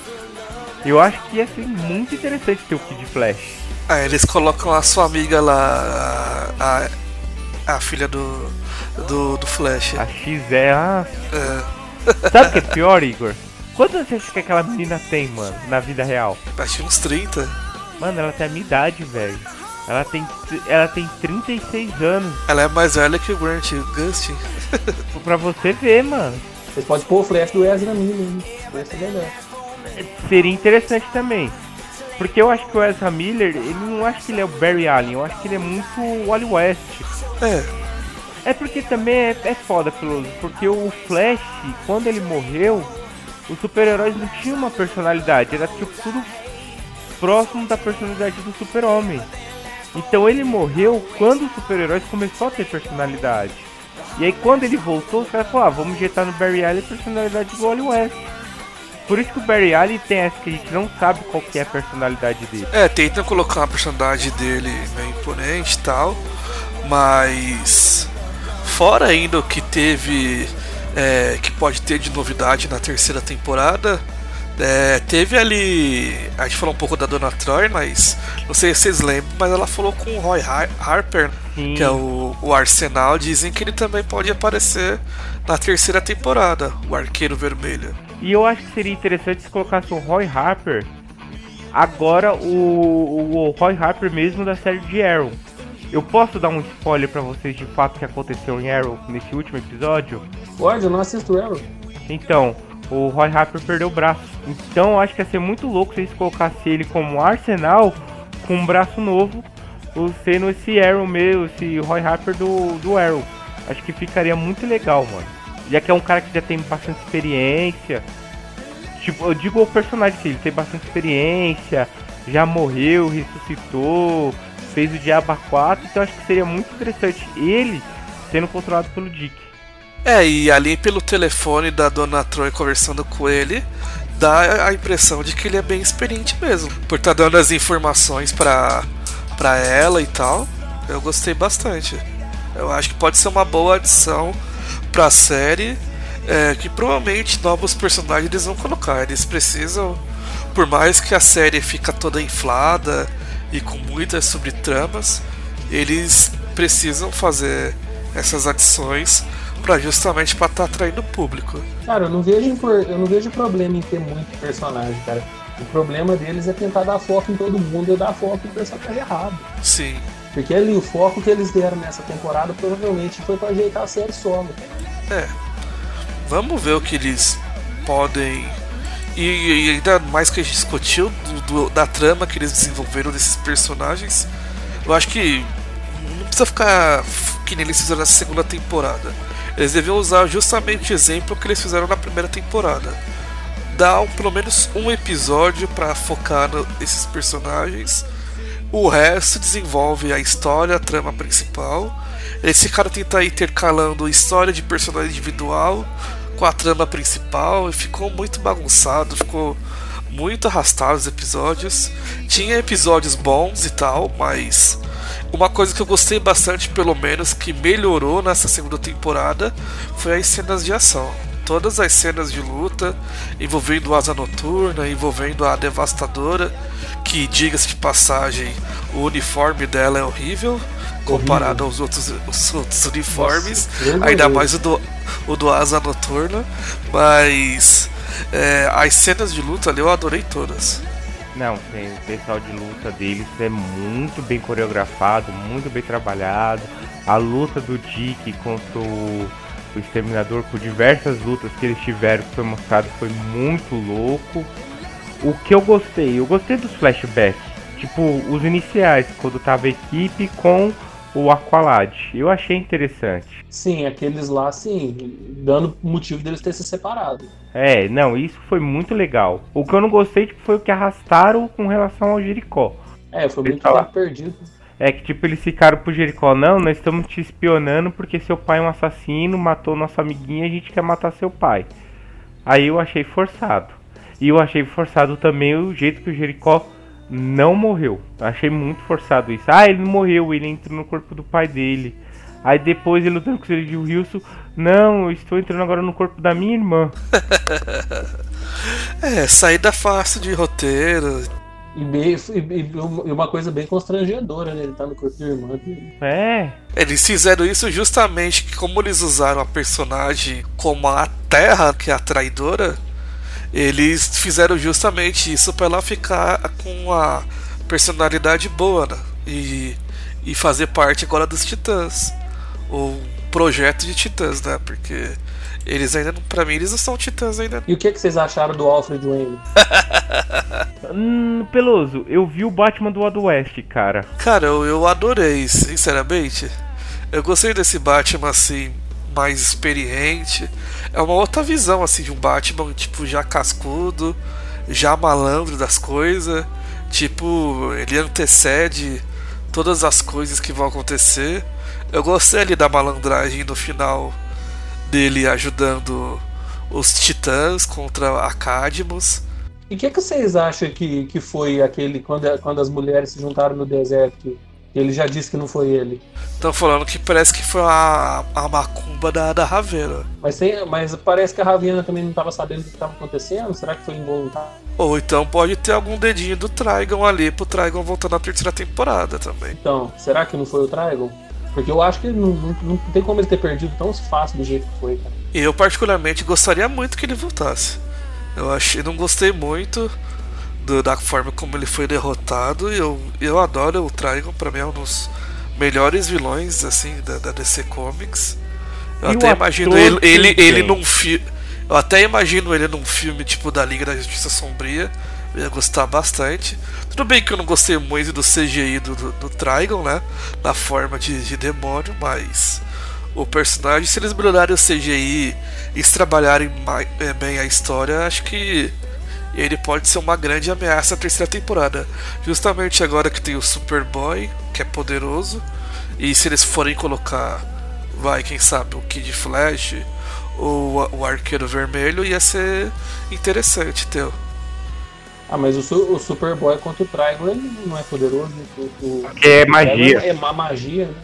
Eu acho que ia ser muito interessante ter o Kid Flash. Aí eles colocam a sua amiga lá, a, a, filha do, do, do Flash. A X é a. [laughs] É, Sabe o que é pior, Igor? Quantos você acha que aquela menina tem, mano, na vida real? acho que uns 30. Mano, ela tem a minha idade, velho. Ela tem, ela tem 36 anos. Ela é mais velha que o Grant Gustin. [laughs] Pra você ver, mano. Vocês podem pôr o Flash do Ezra Miller, melhor. Seria interessante também. Porque eu acho que o Ezra Miller, ele não acho que ele é o Barry Allen, eu acho que ele é muito o Wally West. É, É porque também é, é foda, Peloso, porque o Flash, quando ele morreu, os super-heróis não tinham uma personalidade, era tipo tudo próximo da personalidade do super-homem. Então ele morreu quando os super-heróis começou a ter personalidade. E aí quando ele voltou, os caras falaram, ah, vamos injetar no Barry Allen a personalidade do Wally West. Por isso que o Barry Allen tem essa que a gente não sabe qual que é a personalidade dele. é, tentam colocar uma personalidade dele meio imponente e tal. Mas fora ainda o que teve. é, que pode ter de novidade na terceira temporada. É, teve ali. A gente falou um pouco da Dona Troy, mas não sei se vocês lembram, mas ela falou com o Roy Har- Harper, Sim. que é o, o Arsenal. Dizem que ele também pode aparecer na terceira temporada, o Arqueiro Vermelho. E eu acho que seria interessante se colocasse o Roy Harper agora o, o, o Roy Harper mesmo da série de Arrow. Eu posso dar um spoiler pra vocês de fato que aconteceu em Arrow nesse último episódio? Pode, eu não assisto Arrow. Então, o Roy Harper perdeu o braço. Então eu acho que ia ser muito louco se eles colocassem ele como Arsenal com um braço novo, sendo esse Arrow mesmo, esse Roy Harper do, do Arrow. Acho que ficaria muito legal, mano. Já que é um cara que já tem bastante experiência. Tipo, eu digo o personagem ele tem bastante experiência, já morreu, ressuscitou, fez o Diaba 4, então acho que seria muito interessante ele sendo controlado pelo Dick. É, e ali pelo telefone da Dona Troy conversando com ele, dá a impressão de que ele é bem experiente mesmo. Por estar dando as informações pra, pra ela e tal. Eu gostei bastante. Eu acho que pode ser uma boa adição pra série. é, que provavelmente novos personagens eles vão colocar. Eles precisam. Por mais que a série fica toda inflada e com muitas subtramas, eles precisam fazer essas adições para justamente para estar atraindo o público. Cara, eu não vejo eu não vejo problema em ter muito personagem, cara. O problema deles é tentar dar foco em todo mundo e dar foco no personagem errado. Sim. Porque ali o foco que eles deram nessa temporada provavelmente foi pra ajeitar a série solo. É. Vamos ver o que eles podem. E, e ainda mais que a gente discutiu do- do- da trama que eles desenvolveram desses personagens. Eu acho que não precisa ficar que nem eles fizeram na segunda temporada. Eles deviam usar justamente o exemplo que eles fizeram na primeira temporada. Dar um- pelo menos um episódio para focar nesses personagens. O resto desenvolve a história, a trama principal. Esse cara tenta intercalando história de personagem individual com a trama principal e ficou muito bagunçado, ficou muito arrastado os episódios. Tinha episódios bons e tal, mas uma coisa que eu gostei bastante, pelo menos, que melhorou nessa segunda temporada foi as cenas de ação. Todas as cenas de luta envolvendo Asa Noturna, envolvendo a Devastadora, que, diga-se de passagem, o uniforme dela é horrível comparado aos outros, os outros uniformes, vergonhoso. ainda mais o do, o do Asa Noturna, mas é, as cenas de luta ali eu adorei todas. Não, tem, o pessoal de luta deles é muito bem coreografado, muito bem trabalhado. A luta do Dick contra o, o Exterminador, por diversas lutas que eles tiveram, que foi mostrado, foi muito louco. O que eu gostei, eu gostei dos flashbacks Tipo, os iniciais, quando tava a equipe com o Aqualad. Eu achei interessante. Sim, aqueles lá, sim, dando motivo deles ter se separado. É, não, isso foi muito legal. O que eu não gostei tipo, foi o que arrastaram com relação ao Jericó. É, foi muito tá perdido. É que tipo, eles ficaram pro Jericó, não, nós estamos te espionando porque seu pai é um assassino, matou nossa amiguinha e a gente quer matar seu pai. Aí eu achei forçado. E eu achei forçado também o jeito que o Jericó não morreu. Eu achei muito forçado isso. Ah, ele não morreu, ele entrou no corpo do pai dele. Aí depois ele lutando com o Sergio Wilson, não, eu estou entrando agora no corpo da minha irmã. [laughs] É, saída fácil de roteiro. E, bem- e- e uma coisa bem constrangedora, né? Ele tá no corpo da irmã dele. É, Eles fizeram isso justamente que como eles usaram a personagem como a Terra, que é a traidora, eles fizeram justamente isso pra ela ficar com a personalidade boa, né? E, e fazer parte agora dos Titãs. O projeto de Titãs, né? Porque eles ainda pra mim, eles não são Titãs ainda. E o que, que vocês acharam do Alfred Wayne? [laughs] hum, Peloso, eu vi o Batman do Wild West, cara. Cara, eu, eu adorei, sinceramente. Eu gostei desse Batman assim, mais experiente. É uma outra visão assim de um Batman, tipo, já cascudo, já malandro das coisas. Tipo, ele antecede todas as coisas que vão acontecer. Eu gostei ali da malandragem no final dele ajudando os titãs contra a Cadmus. E o que, que vocês acham que, que foi aquele quando, quando as mulheres se juntaram no deserto? Ele já disse que não foi ele. Estão falando que parece que foi a, a macumba da, da Ravena. Mas, tem, mas parece que a Ravena também não estava sabendo o que estava acontecendo. Será que foi involuntário? Ou então pode ter algum dedinho do Trigon ali pro Trigon voltar na terceira temporada também. Então, será que não foi o Trigon? Porque eu acho que não, não, não tem como ele ter perdido tão fácil do jeito que foi, cara. E eu particularmente gostaria muito que ele voltasse. Eu achei, não gostei muito do- da forma como ele foi derrotado. e Eu, eu adoro o Trigon, pra mim é um dos melhores vilões assim da, da DC Comics. Eu E até imagino ele, ele, ele tem? num filme. Eu até imagino ele num filme tipo da Liga da Justiça Sombria. Eu ia gostar bastante. Tudo bem que eu não gostei muito do CGI do, do, do Trigon, né? Na forma de, de demônio, mas o personagem, se eles melhorarem o CGI e se trabalharem mai- eh, bem a história, acho que ele pode ser uma grande ameaça na terceira temporada. Justamente agora que tem o Superboy, que é poderoso, e se eles forem colocar, vai, quem sabe, o Kid Flash ou o Arqueiro Vermelho, ia ser interessante ter. Ah, mas o, Su- o Superboy contra o Trigon ele não é poderoso. O, o, É o magia. É má magia, né?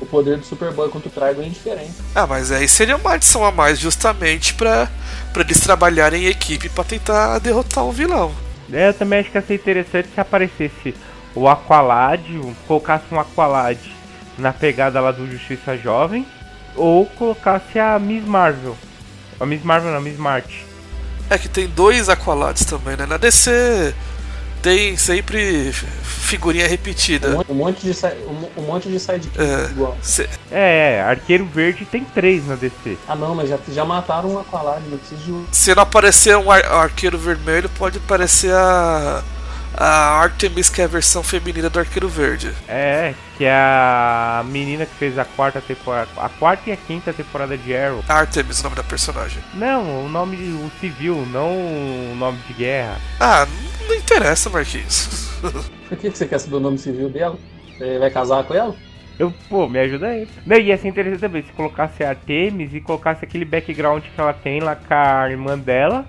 O poder do Superboy contra o Trigon é diferente. Ah, mas aí seria uma adição a mais justamente pra, pra eles trabalharem em equipe pra tentar derrotar o vilão. É, eu também acho que ia ser interessante se aparecesse o Aqualad, um- colocasse um Aqualad na pegada lá do Justiça Jovem, ou colocasse a Miss Marvel. A Miss Marvel não, a Miss Marte. É que tem dois Aqualades também, né? Na DC tem sempre figurinha repetida. um monte de, um, um monte de sidekick É. igual. Cê- É, Arqueiro Verde tem três na DC. Ah não, mas já, já mataram um Aqualad, não precisa de um. Se não aparecer um ar- arqueiro vermelho, pode aparecer a. A Artemis, que é a versão feminina do Arqueiro Verde. É, que é a menina que fez a quarta temporada, a quarta e a quinta temporada de Arrow. Artemis, o nome da personagem. Não, o nome o civil, não o nome de guerra. Ah, não interessa, Marquinhos. [laughs] Por que que você quer saber o nome civil dela? Você vai casar com ela? Eu, pô, me ajuda aí. Não, ia ser interessante também se colocasse a Artemis e colocasse aquele background que ela tem lá com a irmã dela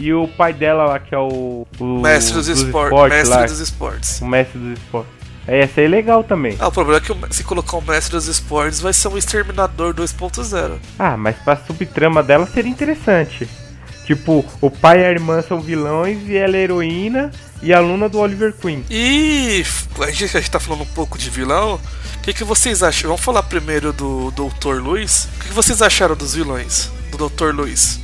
e o pai dela lá, que é o. o Mestre dos, espor- esportes Mestre lá, dos esportes. O mestre dos esportes. É, ia ser legal também. Ah, o problema é que se colocar o Mestre dos Esportes vai ser um Exterminador 2.0. Ah, mas pra subtrama dela seria interessante. Tipo, o pai e a irmã são vilões e ela é heroína e aluna do Oliver Queen. E a gente, a gente tá falando um pouco de vilão. O que, que vocês acham? Vamos falar primeiro do Dr. Luiz. O que, que vocês acharam dos vilões? Do Dr. Luiz?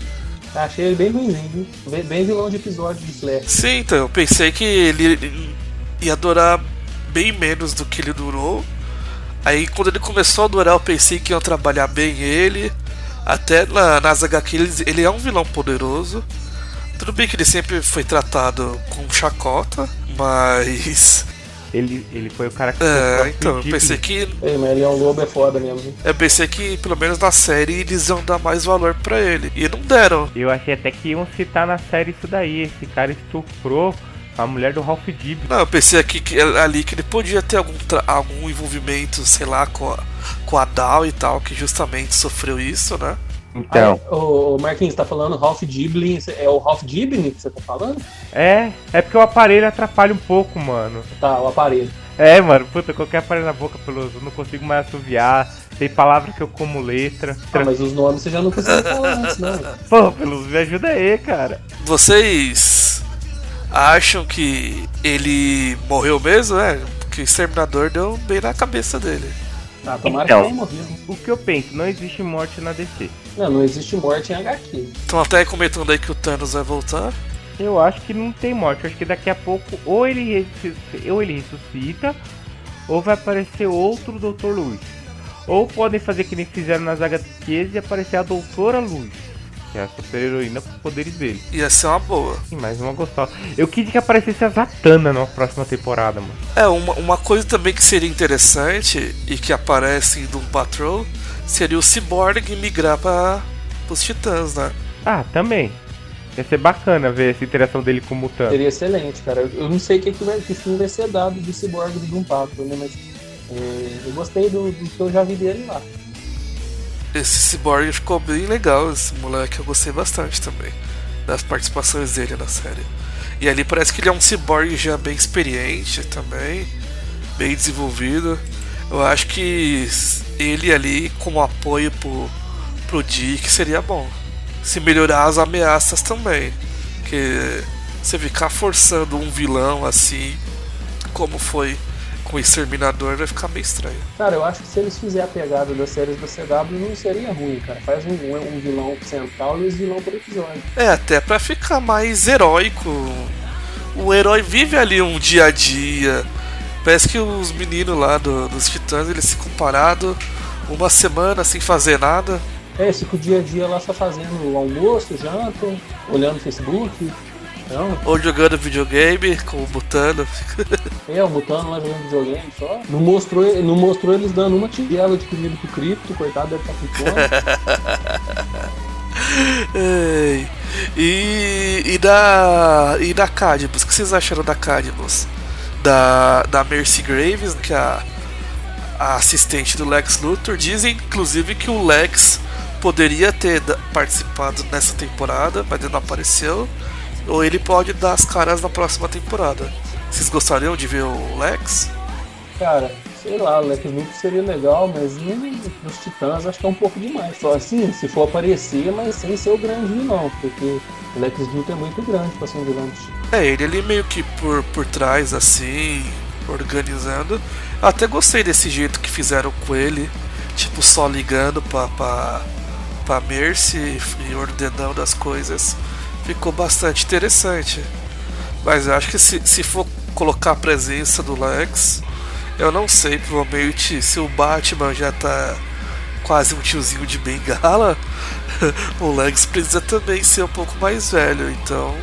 Achei ele bem ruimzinho? Bem, bem vilão de episódio de Flash. Sim, então, eu pensei que ele ia durar bem menos do que ele durou. Aí quando ele começou a durar, eu pensei que iam trabalhar bem ele. Até na, nas HQ ele é um vilão poderoso. Tudo bem que ele sempre foi tratado com chacota, [laughs] Mas. Ele, ele foi o cara que É, então, eu pensei que. Ei, mas ele é um lobo é foda mesmo. Eu pensei que pelo menos na série eles iam dar mais valor pra ele. E não deram. Eu achei até que iam citar na série isso daí. Esse cara estuprou a mulher do Ralph Dibble. Não, eu pensei aqui que, ali que ele podia ter algum, algum envolvimento, sei lá, com a, com a Dal e tal, que justamente sofreu isso, né? Então, Ah, o Marquinhos tá falando Ralph Diblin. É o Ralph Diblin que você tá falando? é, é porque o aparelho atrapalha um pouco, mano. Tá, o aparelho. É, mano, puta, qualquer aparelho na boca, pelos, eu não consigo mais assoviar. Tem palavra que eu como letra. Ah, mas os nomes você já não conseguiu falar antes, não. [laughs] Pô, pelos, me ajuda aí, cara. Vocês acham que ele morreu mesmo, né? Porque o exterminador deu bem na cabeça dele. Ah, tomara Então. que tenha morrido. O que eu penso, não existe morte na DC. Não, não existe morte em HQ. Estão até comentando aí que o Thanos vai voltar. Eu acho que não tem morte. Eu acho que daqui a pouco ou ele, ressuscita, ou ele ressuscita, ou vai aparecer outro Dr. Luz. Ou podem fazer que nem fizeram nas HQs e aparecer a Doutora Luz, que é a super heroína com os poderes dele. Ia ser uma boa. Sim, mais uma gostosa. Eu quis que aparecesse a Zatanna na próxima temporada, mano. É, uma, uma coisa também que seria interessante e que aparece em Doom Patrol seria o Cyborg migrar para os Titãs, né? Ah, também. Ia ser bacana ver essa interação dele com o Mutano. Seria excelente, cara. Eu- não sei o que, que, vai, que fim vai ser dado do Cyborg do Doom Patrol, né? Mas é, eu gostei do, do que eu já vi dele lá. Esse Cyborg ficou bem legal, esse moleque, eu gostei bastante também das participações dele na série. E ali parece que ele é um Cyborg já bem experiente também, bem desenvolvido. Eu acho que ele ali como apoio pro, pro Dick seria bom. Se melhorar as ameaças também. Porque você ficar forçando um vilão assim, como foi com o Exterminador, vai ficar meio estranho. Cara, eu acho que se eles fizerem a pegada das séries da CW, não seria ruim, cara. Faz um, um vilão central e os vilão por episódio. É, até pra ficar mais heróico. O herói vive ali um dia a dia. Parece que os meninos lá do- dos Titãs eles ficam parados uma semana sem fazer nada. É, com o dia a dia lá só fazendo o almoço, janta, olhando o Facebook. Não, Ou jogando videogame com o Butano. [laughs] é, o Mutano lá jogando videogame só. Não mostrou, não mostrou eles dando uma tigela de comida pro Cripto, coitado deve estar com fome. [laughs] Ei, e, e da. E da Cadmus, o que vocês acharam da Cadmus? Da, da Mercy Graves, que é a, a assistente do Lex Luthor. Dizem inclusive que o Lex poderia ter participado nessa temporada, mas ele não apareceu. Ou ele pode dar as caras na próxima temporada. Vocês gostariam de ver o Lex? Cara, sei lá, o Lex Luthor seria legal, mas hum, os Titãs acho que é um pouco demais. Só assim, se for aparecer, mas sem ser o grande vilão, porque o Lex Luthor é muito grande pra ser um vilão dos Titãs. É, ele ali meio que por, por trás, assim, organizando. Até gostei desse jeito que fizeram com ele. Tipo, só ligando pra, pra, pra Mercy e ordenando as coisas. Ficou bastante interessante. Mas eu acho que se, se for colocar a presença do Lex, eu não sei, provavelmente se o Batman já tá quase um tiozinho de bengala, [laughs] o Lex precisa também ser um pouco mais velho, então.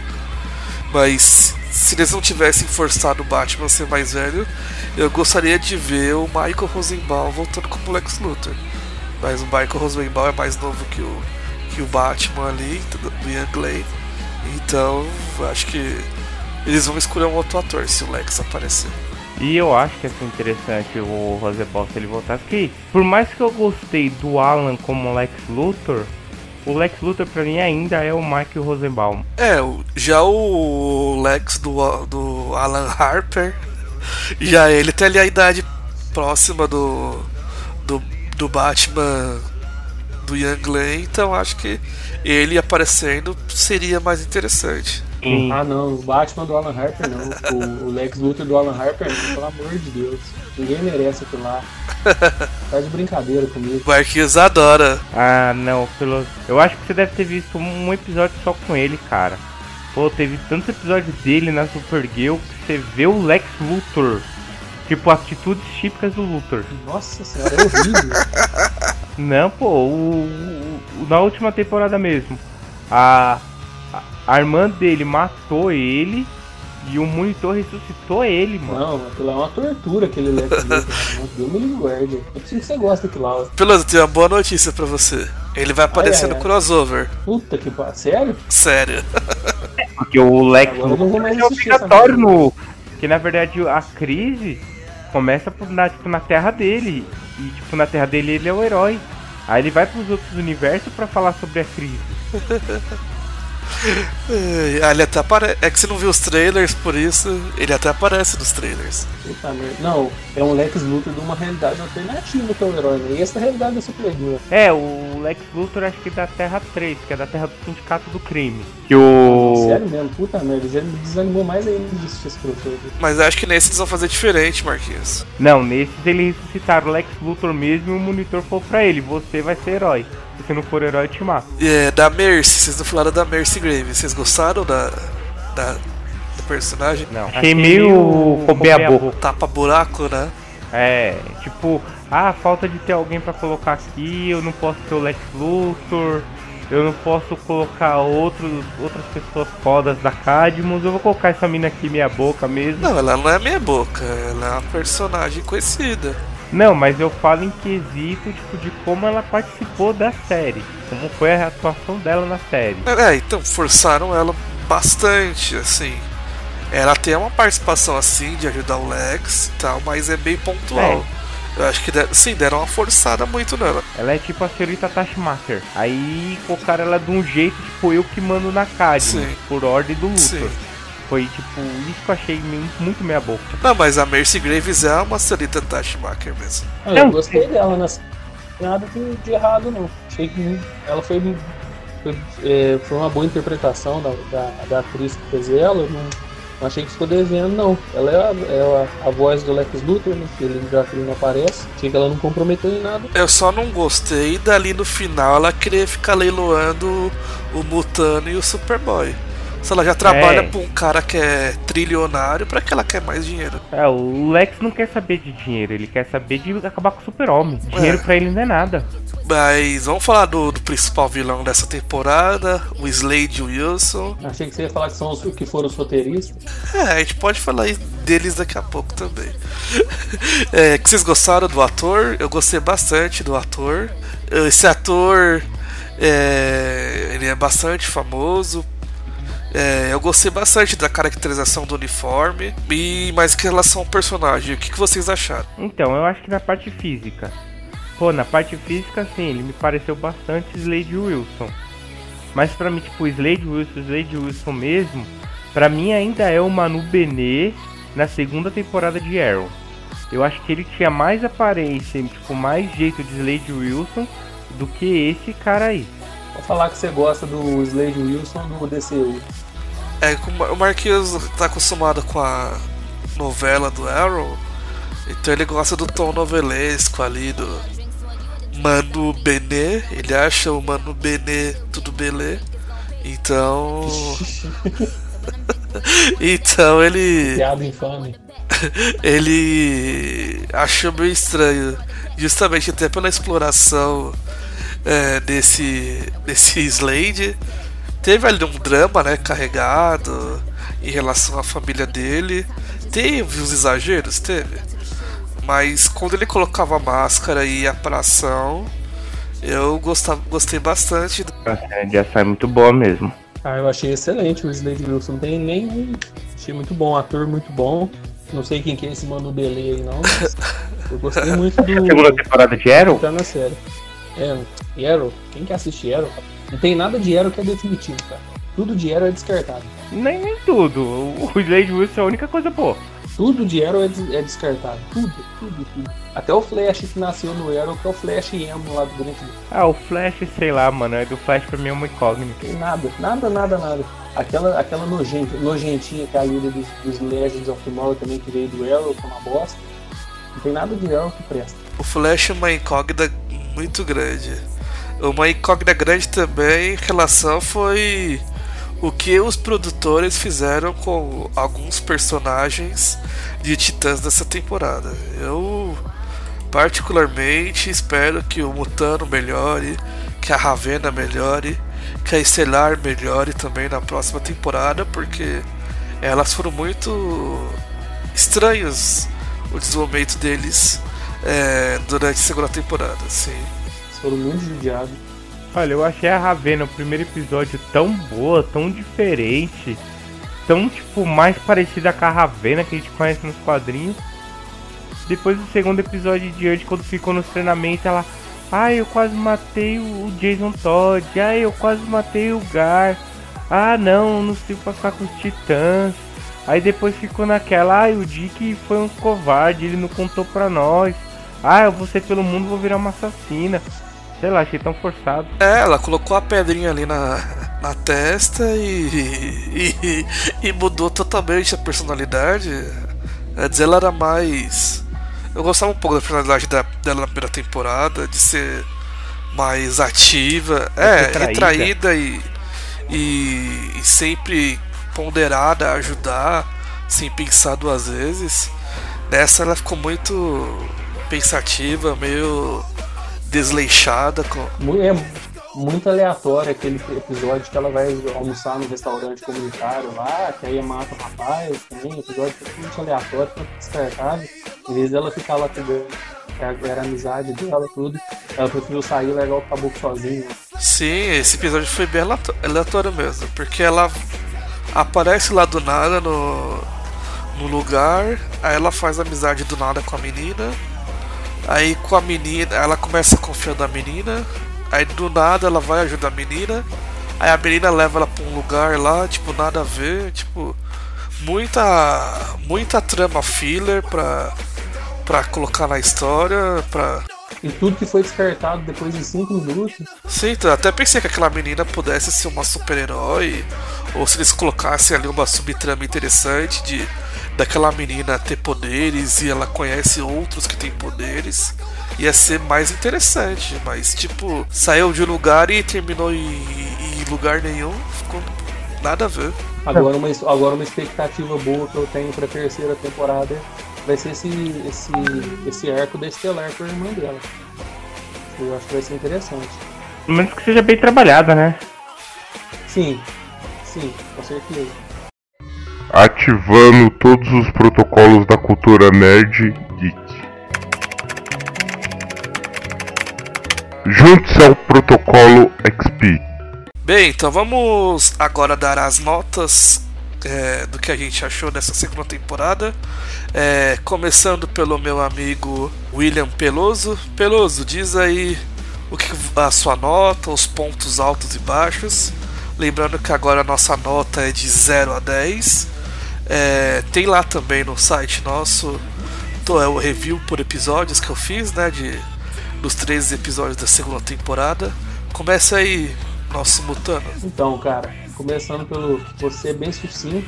Mas se eles não tivessem forçado o Batman a ser mais velho, eu gostaria de ver o Michael Rosenbaum voltando como Lex Luthor. Mas o Michael Rosenbaum é mais novo que o, que o Batman ali, do Ian Glen. Então, acho que eles vão escolher um outro ator se o Lex aparecer. E eu acho que ia ser interessante o Rosenbaum se ele voltasse. Que, por mais que eu gostei do Alan como Lex Luthor, o Lex Luthor pra mim ainda é o Michael Rosenbaum. É, já o Lex do, do Alan Harper, [laughs] já ele tem ali a idade próxima do, do, do Batman do Young Glen, então acho que ele aparecendo seria mais interessante. Sim. Ah não, o Batman do Alan Harper não. O, o Lex Luthor do Alan Harper não, pelo amor de Deus. Ninguém merece aquilo lá. [laughs] Tá de brincadeira comigo. O Marquinhos adora. Ah, não, pelo. Eu acho que você deve ter visto um episódio só com ele, cara. Pô, teve tantos episódios dele na Supergirl que você vê o Lex Luthor. Tipo, atitudes típicas do Luthor. Nossa senhora, é horrível. [laughs] Não, pô, o, o- o- na última temporada mesmo. A, a, a irmã dele matou ele E o monitor ressuscitou ele, mano. Não, aquilo é uma tortura, aquele [laughs] mano. Deus me guarde. É que você gosta daquilo lá. Peloso, tenho uma boa notícia pra você. Ele vai aparecer Ai, ai, no ai. crossover. Puta que pariu. Sério? Sério. Porque o Lex Agora não mais é obrigatório no. Que na verdade a crise começa por, na, tipo, na terra dele. E tipo, na terra dele ele é o herói. Aí ele vai pros outros universos pra falar sobre a crise. [laughs] É, ah, ele até apare... É que você não viu os trailers, por isso ele até aparece nos trailers. Puta merda. Não, é um Lex Luthor de uma realidade alternativa que é o herói, né? E essa realidade é Supergirl. É, o Lex Luthor acho que da Terra 3, que é da Terra do Sindicato do Crime. Que o. Sério mesmo, puta merda. Já me desanimou mais ainda de assistir esse crossover. Mas acho que nesse eles vão fazer diferente, Marquinhos. Não, nesses eles ressuscitaram o Lex Luthor mesmo e o monitor falou pra ele, você vai ser herói. Se você não for herói, eu te mato. É, da Mercy, vocês não falaram da Mercy Grave. Vocês gostaram da, da do personagem? Não. Achei meio comer a boca. Tapa buraco, né? É, tipo, ah, falta de ter alguém pra colocar aqui, eu não posso ter o Lex Luthor, eu não posso colocar outros, outras pessoas fodas da Cadmus, eu vou colocar essa mina aqui meia boca mesmo. Não, ela não é meia boca, ela é uma personagem conhecida. Não, mas eu falo em quesito, tipo, de como ela participou da série, como foi a atuação dela na série. É, então forçaram ela bastante, assim. Ela tem uma participação assim de ajudar o Lex e tal, mas é bem pontual. Eu acho que der- sim, deram uma forçada muito nela. Ela é tipo a senhorita Tashmaker. Aí colocaram ela de um jeito, tipo, eu que mando na Sim. por ordem do Luthor. Sim. Foi tipo, isso que eu achei meio- muito meia boca. Não, mas a Mercy Graves é uma senhorita Tashmaker mesmo. Ah, eu Não, gostei dela, né? Nada de, de errado, não. Achei que ela foi, foi, é, foi uma boa interpretação da, da, da atriz que fez ela. Não, não achei que ficou devendo, não. Ela é, a, é a, a voz do Lex Luthor, né? Que ele, já que ele não aparece. Achei que ela não comprometeu em nada. Eu só não gostei dali no final ela querer ficar leiloando o Mutano e o Superboy. Se ela já trabalha É. pra um cara que é trilionário, pra que ela quer mais dinheiro? É, o Lex não quer saber de dinheiro, ele quer saber de acabar com o super-homem. Dinheiro É. pra ele não é nada. Mas vamos falar do, do principal vilão dessa temporada, o Slade Wilson. Achei que você ia falar que são os que foram os roteiristas. É, a gente pode falar deles daqui a pouco também. [laughs] É, que vocês gostaram do ator? Eu gostei bastante do ator. Esse ator, é, ele é bastante famoso. É, eu gostei bastante da caracterização do uniforme. E mais que em relação ao personagem, o que, que vocês acharam? Então, eu acho que na parte física. Pô, na parte física, sim, ele me pareceu bastante Slade Wilson. Mas pra mim, tipo, Slade Wilson, Slade Wilson mesmo, pra mim ainda é o Manu Benet na segunda temporada de Arrow. Eu acho que ele tinha mais aparência, tipo, mais jeito de Slade Wilson do que esse cara aí. Vou falar que você gosta do Slade Wilson do DCU. É, o Marquinhos tá acostumado com a novela do Arrow, então ele gosta do tom novelesco ali do Manu Benet, ele acha o Manu Benet tudo belê, então. [laughs] então ele. Piada infame. [laughs] ele achou meio estranho, justamente até pela exploração é, desse, desse Slade. Teve ali um drama, né, carregado em relação à família dele. Teve os exageros, teve. Mas quando ele colocava a máscara e ia pra ação, eu gostava, gostei bastante. A cena de ação é muito boa mesmo. Ah, eu achei excelente o Slade Wilson. Não tem nem. Achei muito bom, ator muito bom. Não sei quem que é esse Mano Belê aí, não, mas eu gostei [laughs] muito do. Segunda temporada de Arrow? Tá na série. É, e Arrow, quem que assiste Arrow? Não tem nada de Arrow que é definitivo, cara. Tudo de Arrow é descartado. Nem, nem tudo. O Slade Wilson é a única coisa boa. Tudo de Arrow é, des- é descartado. Tudo, tudo, tudo. Até o Flash que nasceu no Arrow, que é o Flash emo lá do Grant. Ah, o Flash, sei lá, mano. É do Flash pra mim é uma incógnita. Tem nada, nada, nada, nada. Aquela, aquela nojenta, nojentinha que é a líder dos, dos Legends of Tomorrow também, que veio do Arrow, que é uma bosta. Não tem nada de Arrow que presta. O Flash é uma incógnita muito grande. Uma incógnita grande também em relação foi o que os produtores fizeram com alguns personagens de Titãs dessa temporada. Eu particularmente espero que o Mutano melhore, que a Ravena melhore, que a Estelar melhore também na próxima temporada, porque elas foram muito estranhas o desenvolvimento deles é, durante a segunda temporada, sim. Eles foram muito judiados. Olha, eu achei a Ravena o primeiro episódio tão boa, tão diferente, tão tipo mais parecida com a Ravena que a gente conhece nos quadrinhos. Depois do segundo episódio de diante, quando ficou nos treinamentos, ela. Ai, eu quase matei o Jason Todd. Ai, eu quase matei o Gar. Ah, não, não sei pra ficar com os titãs. Aí depois ficou naquela. Ai, o Dick foi um covarde, ele não contou pra nós. Ah, eu vou ser pelo mundo, vou virar uma assassina. Sei lá, achei tão forçado. É, ela colocou a pedrinha ali na, na testa e, e, e mudou totalmente a personalidade. Antes ela era mais. Eu gostava um pouco da personalidade da- dela na primeira temporada, de ser mais ativa, é, retraída. retraída e, e, e sempre ponderada a ajudar, sem pensar duas vezes. Nessa ela ficou muito pensativa, meio desleixada com. É muito aleatório aquele episódio que ela vai almoçar no restaurante comunitário lá, que aí mata o rapaz também, episódio totalmente aleatório, tanto descartável. Em vez dela ficar lá cuidando, que era amizade dela, tudo, ela preferiu sair levar o caboclo sozinho. Sim, esse episódio foi bem aleatório mesmo, porque ela aparece lá do nada no, no lugar, aí ela faz amizade do nada com a menina, aí com a menina, ela começa a confiar na menina, aí do nada ela vai ajudar a menina, aí a menina leva ela pra um lugar lá, tipo, nada a ver, tipo, muita muita trama filler pra, pra colocar na história, pra E tudo que foi descartado depois de cinco minutos, Sim, então, até pensei que aquela menina pudesse ser uma super-herói, ou se eles colocassem ali uma subtrama interessante de daquela menina ter poderes e ela conhece outros que têm poderes, ia ser mais interessante, mas tipo, saiu de um lugar e terminou em, em lugar nenhum, ficou nada a ver. Agora uma, agora uma expectativa boa que eu tenho pra terceira temporada vai ser esse, esse, esse arco da Estelar com a irmã dela. Eu acho que vai ser interessante. Pelo menos que seja bem trabalhada, né? Sim, sim, com certeza. Ativando todos os protocolos da cultura nerd geek. Junte-se ao protocolo XP. Bem, então vamos agora dar as notas é, do que a gente achou dessa segunda temporada. É, começando pelo meu amigo William Peloso. Peloso, diz aí o que a sua nota, os pontos altos e baixos. Lembrando que agora a nossa nota é de 0 a 10. É, tem lá também no site nosso é o review por episódios que eu fiz, né? De, dos 13 episódios da segunda temporada. Começa aí, nosso Mutano. Então, cara, começando pelo você bem sucinto,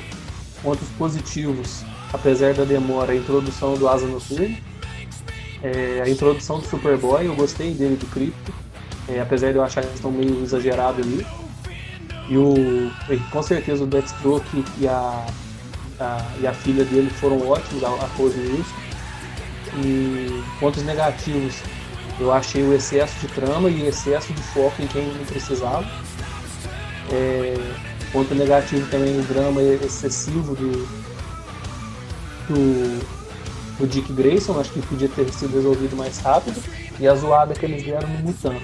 pontos positivos, apesar da demora, a introdução do Asa Noturna, é, a introdução do Superboy, eu gostei dele do Crypto, é, apesar de eu achar que estão meio exagerados ali. E o, com certeza o Deathstroke e a, a, e a filha dele foram ótimos, a, a Rose Wilson. E pontos negativos, eu achei o excesso de trama e excesso de foco em quem não precisava. É, ponto negativo também o drama excessivo do, do, do Dick Grayson, acho que podia ter sido resolvido mais rápido, e a zoada que eles deram no Mutano.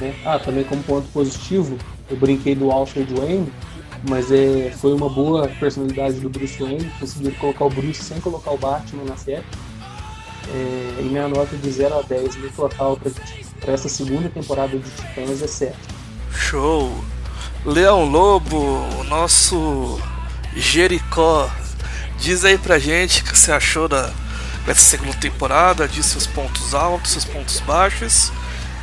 né? Ah, também como ponto positivo, eu brinquei do Alfred Wayne, mas é, foi uma boa personalidade do Bruce Wayne, conseguiram colocar o Bruce sem colocar o Batman na série. É, e minha nota de 0 a 10 no total para essa segunda temporada de Titãs é 7. Show! Leão Lobo, o nosso Jericó. Diz aí pra gente o que você achou da, dessa segunda temporada, diz seus pontos altos, seus pontos baixos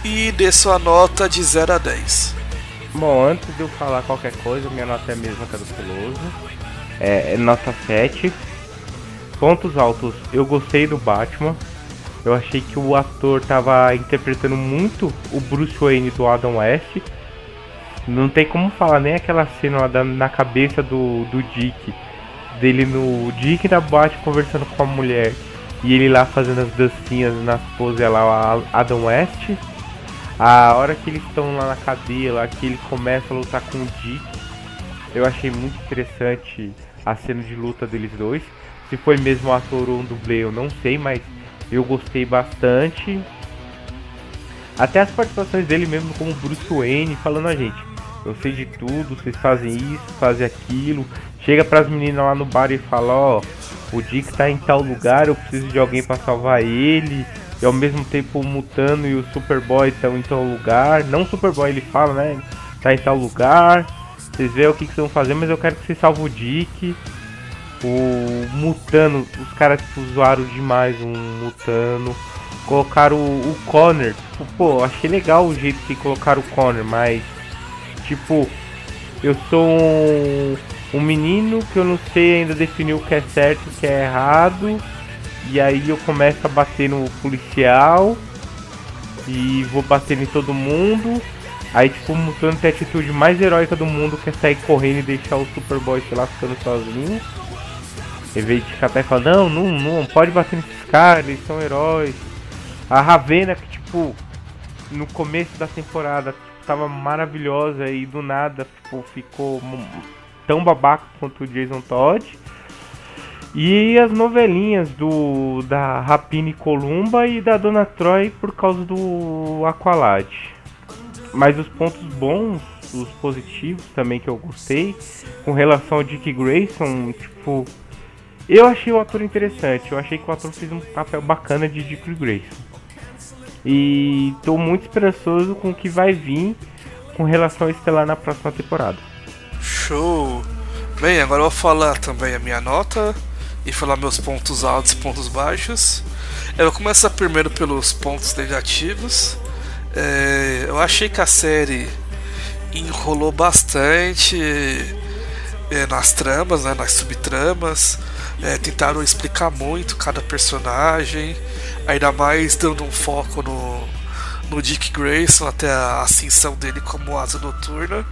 e dê sua nota de 0 a 10. Bom, antes de eu falar qualquer coisa, minha nota é a mesma que a do. É, é nota 7. Pontos altos, eu gostei do Batman. Eu achei que o ator tava interpretando muito o Bruce Wayne do Adam West. Não tem como falar nem aquela cena lá da- na cabeça do, do Dick. Dele no Dick na boate conversando com a mulher. E ele lá fazendo as dancinhas nas poses lá, o Adam West. A hora que eles estão lá na cadeia, lá que ele começa a lutar com o Dick, eu achei muito interessante a cena de luta deles dois. Se foi mesmo um ator ou um dublê, eu não sei, mas eu gostei bastante. Até as participações dele mesmo como Bruce Wayne, falando a gente. Eu sei de tudo, vocês fazem isso, fazem aquilo. Chega pras meninas lá no bar e fala, ó, oh, o Dick tá em tal lugar, eu preciso de alguém para salvar ele. E ao mesmo tempo o Mutano e o Superboy estão em tal lugar. Não Superboy ele fala, né? Tá em tal lugar. Vocês veem o que, que vocês vão fazer, mas eu quero que vocês salvem o Dick. O Mutano, os caras tipo, demais um Mutano. Colocaram o, o Connor. Tipo, pô, achei legal o jeito que colocaram o Connor, mas. Tipo, eu sou um, um menino que eu não sei ainda definir o que é certo e o que é errado. E aí eu começo a bater no policial. E vou bater em todo mundo. Aí, tipo, o Mutano tem a atitude mais heróica do mundo, que é sair correndo e deixar o Superboy, sei lá, ficando sozinho. Em vez de ficar até falando, não, não, não, pode bater nesses caras, eles são heróis. A Ravena, que tipo, no começo da temporada tava maravilhosa e do nada tipo, ficou tão babaca quanto o Jason Todd. E as novelinhas do da Rapine Columba e da Dona Troy por causa do Aqualad. Mas os pontos bons, os positivos também que eu gostei, com relação ao Dick Grayson, tipo, eu achei o ator interessante, eu achei que o ator fez um papel bacana de Dick Grayson. E estou muito esperançoso com o que vai vir com relação a Estelar na próxima temporada. Show! Bem, agora eu vou falar também a minha nota e falar meus pontos altos e pontos baixos. Eu vou começar primeiro pelos pontos negativos. É, eu achei que a série enrolou bastante é, nas tramas, né, nas subtramas. É, tentaram explicar muito cada personagem, ainda mais dando um foco no, no Dick Grayson até a ascensão dele como asa noturna.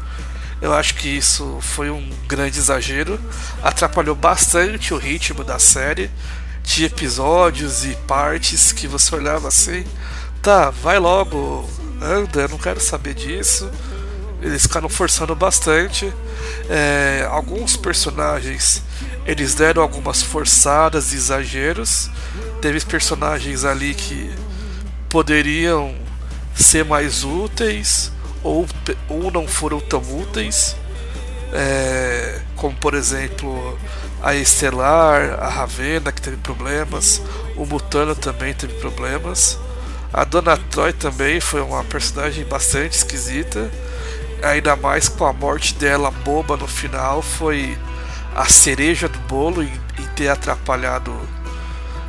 Eu acho que isso foi um grande exagero, atrapalhou bastante o ritmo da série, de episódios e partes que você olhava assim, tá, vai logo, anda, eu não quero saber disso. Eles ficaram forçando bastante. É, alguns personagens eles deram algumas forçadas e exageros. Teve personagens ali que poderiam ser mais úteis ou, ou não foram tão úteis. É, como por exemplo a Estelar, a Ravena que teve problemas, o Mutano também teve problemas. A Dona Troy também foi uma personagem bastante esquisita. Ainda mais com a morte dela boba no final, foi a cereja do bolo em, em ter atrapalhado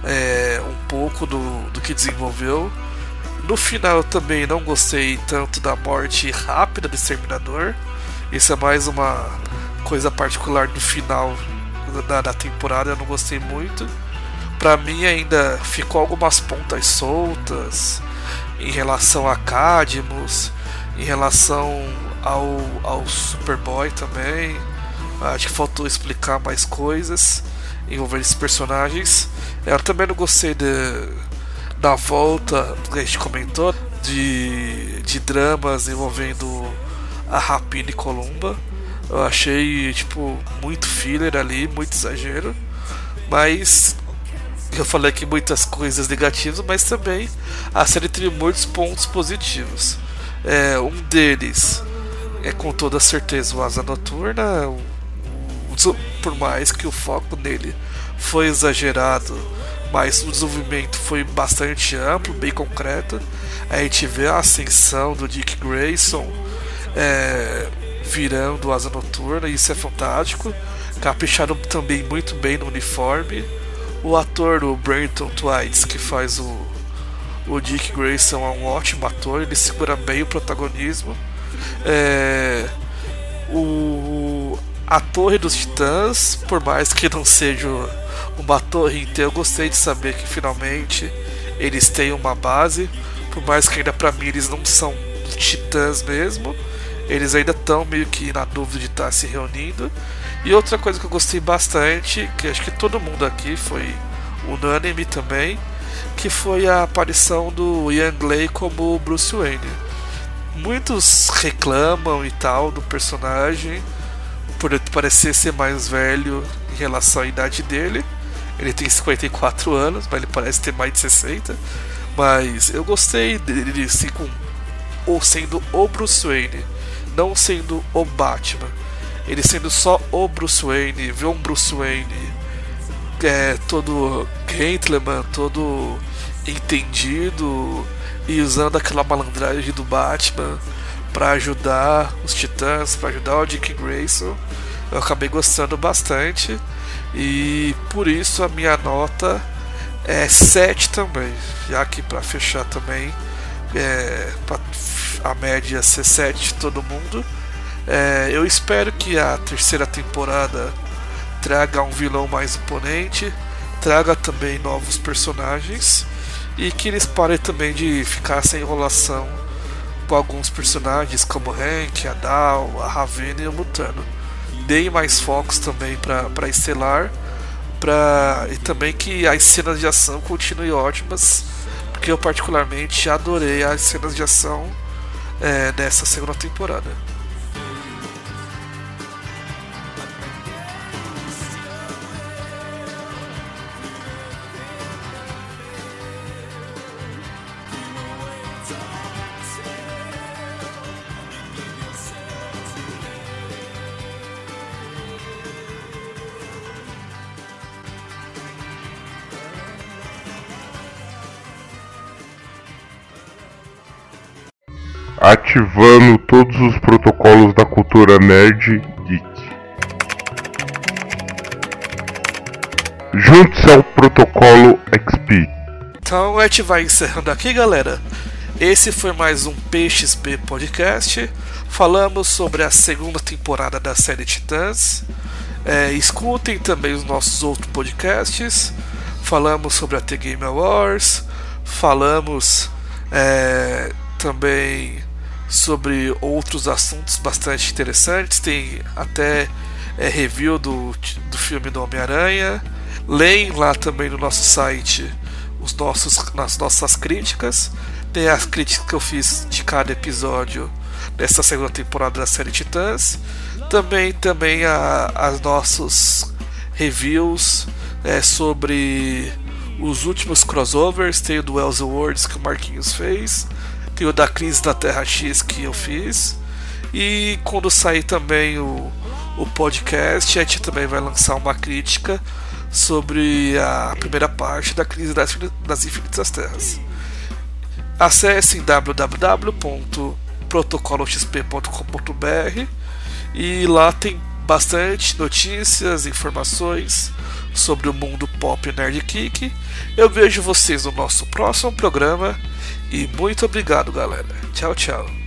é, um pouco do, do que desenvolveu. No final eu também não gostei tanto da morte rápida do Exterminador. Isso é mais uma coisa particular do final da, da temporada, eu não gostei muito. Pra mim ainda ficou algumas pontas soltas em relação a Cadmus, em relação ao, ao Superboy também. Acho que faltou explicar mais coisas envolvendo esses personagens. Eu também não gostei de, da volta que a gente comentou de, de dramas envolvendo a Rapina e Columba. Eu achei tipo muito filler ali, muito exagero. Mas eu falei aqui muitas coisas negativas, mas também a série teve muitos pontos positivos. É, um deles é com toda certeza o Asa Noturna, por mais que o foco nele foi exagerado, mas o desenvolvimento foi bastante amplo, bem concreto. A gente vê a ascensão do Dick Grayson é, virando asa noturna, isso é fantástico. Capricharam também muito bem no uniforme. O ator, o Brenton Twites, que faz o, o Dick Grayson, é um ótimo ator, ele segura bem o protagonismo. É, o, a Torre dos Titãs, por mais que não seja uma torre inteira, eu gostei de saber que finalmente eles têm uma base, por mais que ainda para mim eles não são titãs mesmo, eles ainda estão meio que na dúvida de estar tá se reunindo. E outra coisa que eu gostei bastante, que acho que todo mundo aqui foi unânime também, que foi a aparição do Ian Glay como Bruce Wayne. Muitos reclamam e tal do personagem, por parecer ser mais velho em relação à idade dele. Ele tem 54 anos, mas ele parece ter mais de 60. Mas eu gostei dele assim com ou sendo o Bruce Wayne, não sendo o Batman. Ele sendo só o Bruce Wayne, ver um Bruce Wayne é, todo gentleman, todo entendido e usando aquela malandragem do Batman para ajudar os Titãs, para ajudar o Dick Grayson. Eu acabei gostando bastante e por isso a minha nota é 7 também, já que para fechar também é, a média ser 7 de todo mundo. É, eu espero que a terceira temporada traga um vilão mais imponente, traga também novos personagens e que eles parem também de ficar sem enrolação com alguns personagens como Hank, a Dal, a Ravena e o Mutano. Deem mais focos também para Estelar pra, e também que as cenas de ação continuem ótimas, porque eu particularmente adorei as cenas de ação é, nessa segunda temporada. Ativando todos os protocolos da cultura nerd geek. Junte-se ao protocolo XP. Então a gente vai encerrando aqui, galera. Esse foi mais um PXP Podcast. Falamos sobre a segunda temporada da série Titãs. É, escutem também os nossos outros podcasts. Falamos sobre a The Game Awards. Falamos é, também sobre outros assuntos bastante interessantes. Tem até é, review do, do filme do Homem-Aranha. Leem lá também no nosso site os nossos, as nossas críticas. Tem as críticas que eu fiz de cada episódio dessa segunda temporada da série Titãs. Também, também a, as nossos reviews é, sobre os últimos crossovers. Tem o do Elseworlds que o Marquinhos fez tem o da crise da Terra X que eu fiz. E quando sair também o, o podcast, a gente também vai lançar uma crítica sobre a primeira parte da crise das, das infinitas terras. Acessem www.protocoloxp.com.br e lá tem bastante notícias, informações sobre o mundo pop nerd kick. Eu vejo vocês no nosso próximo programa e muito obrigado, galera. Tchau, tchau.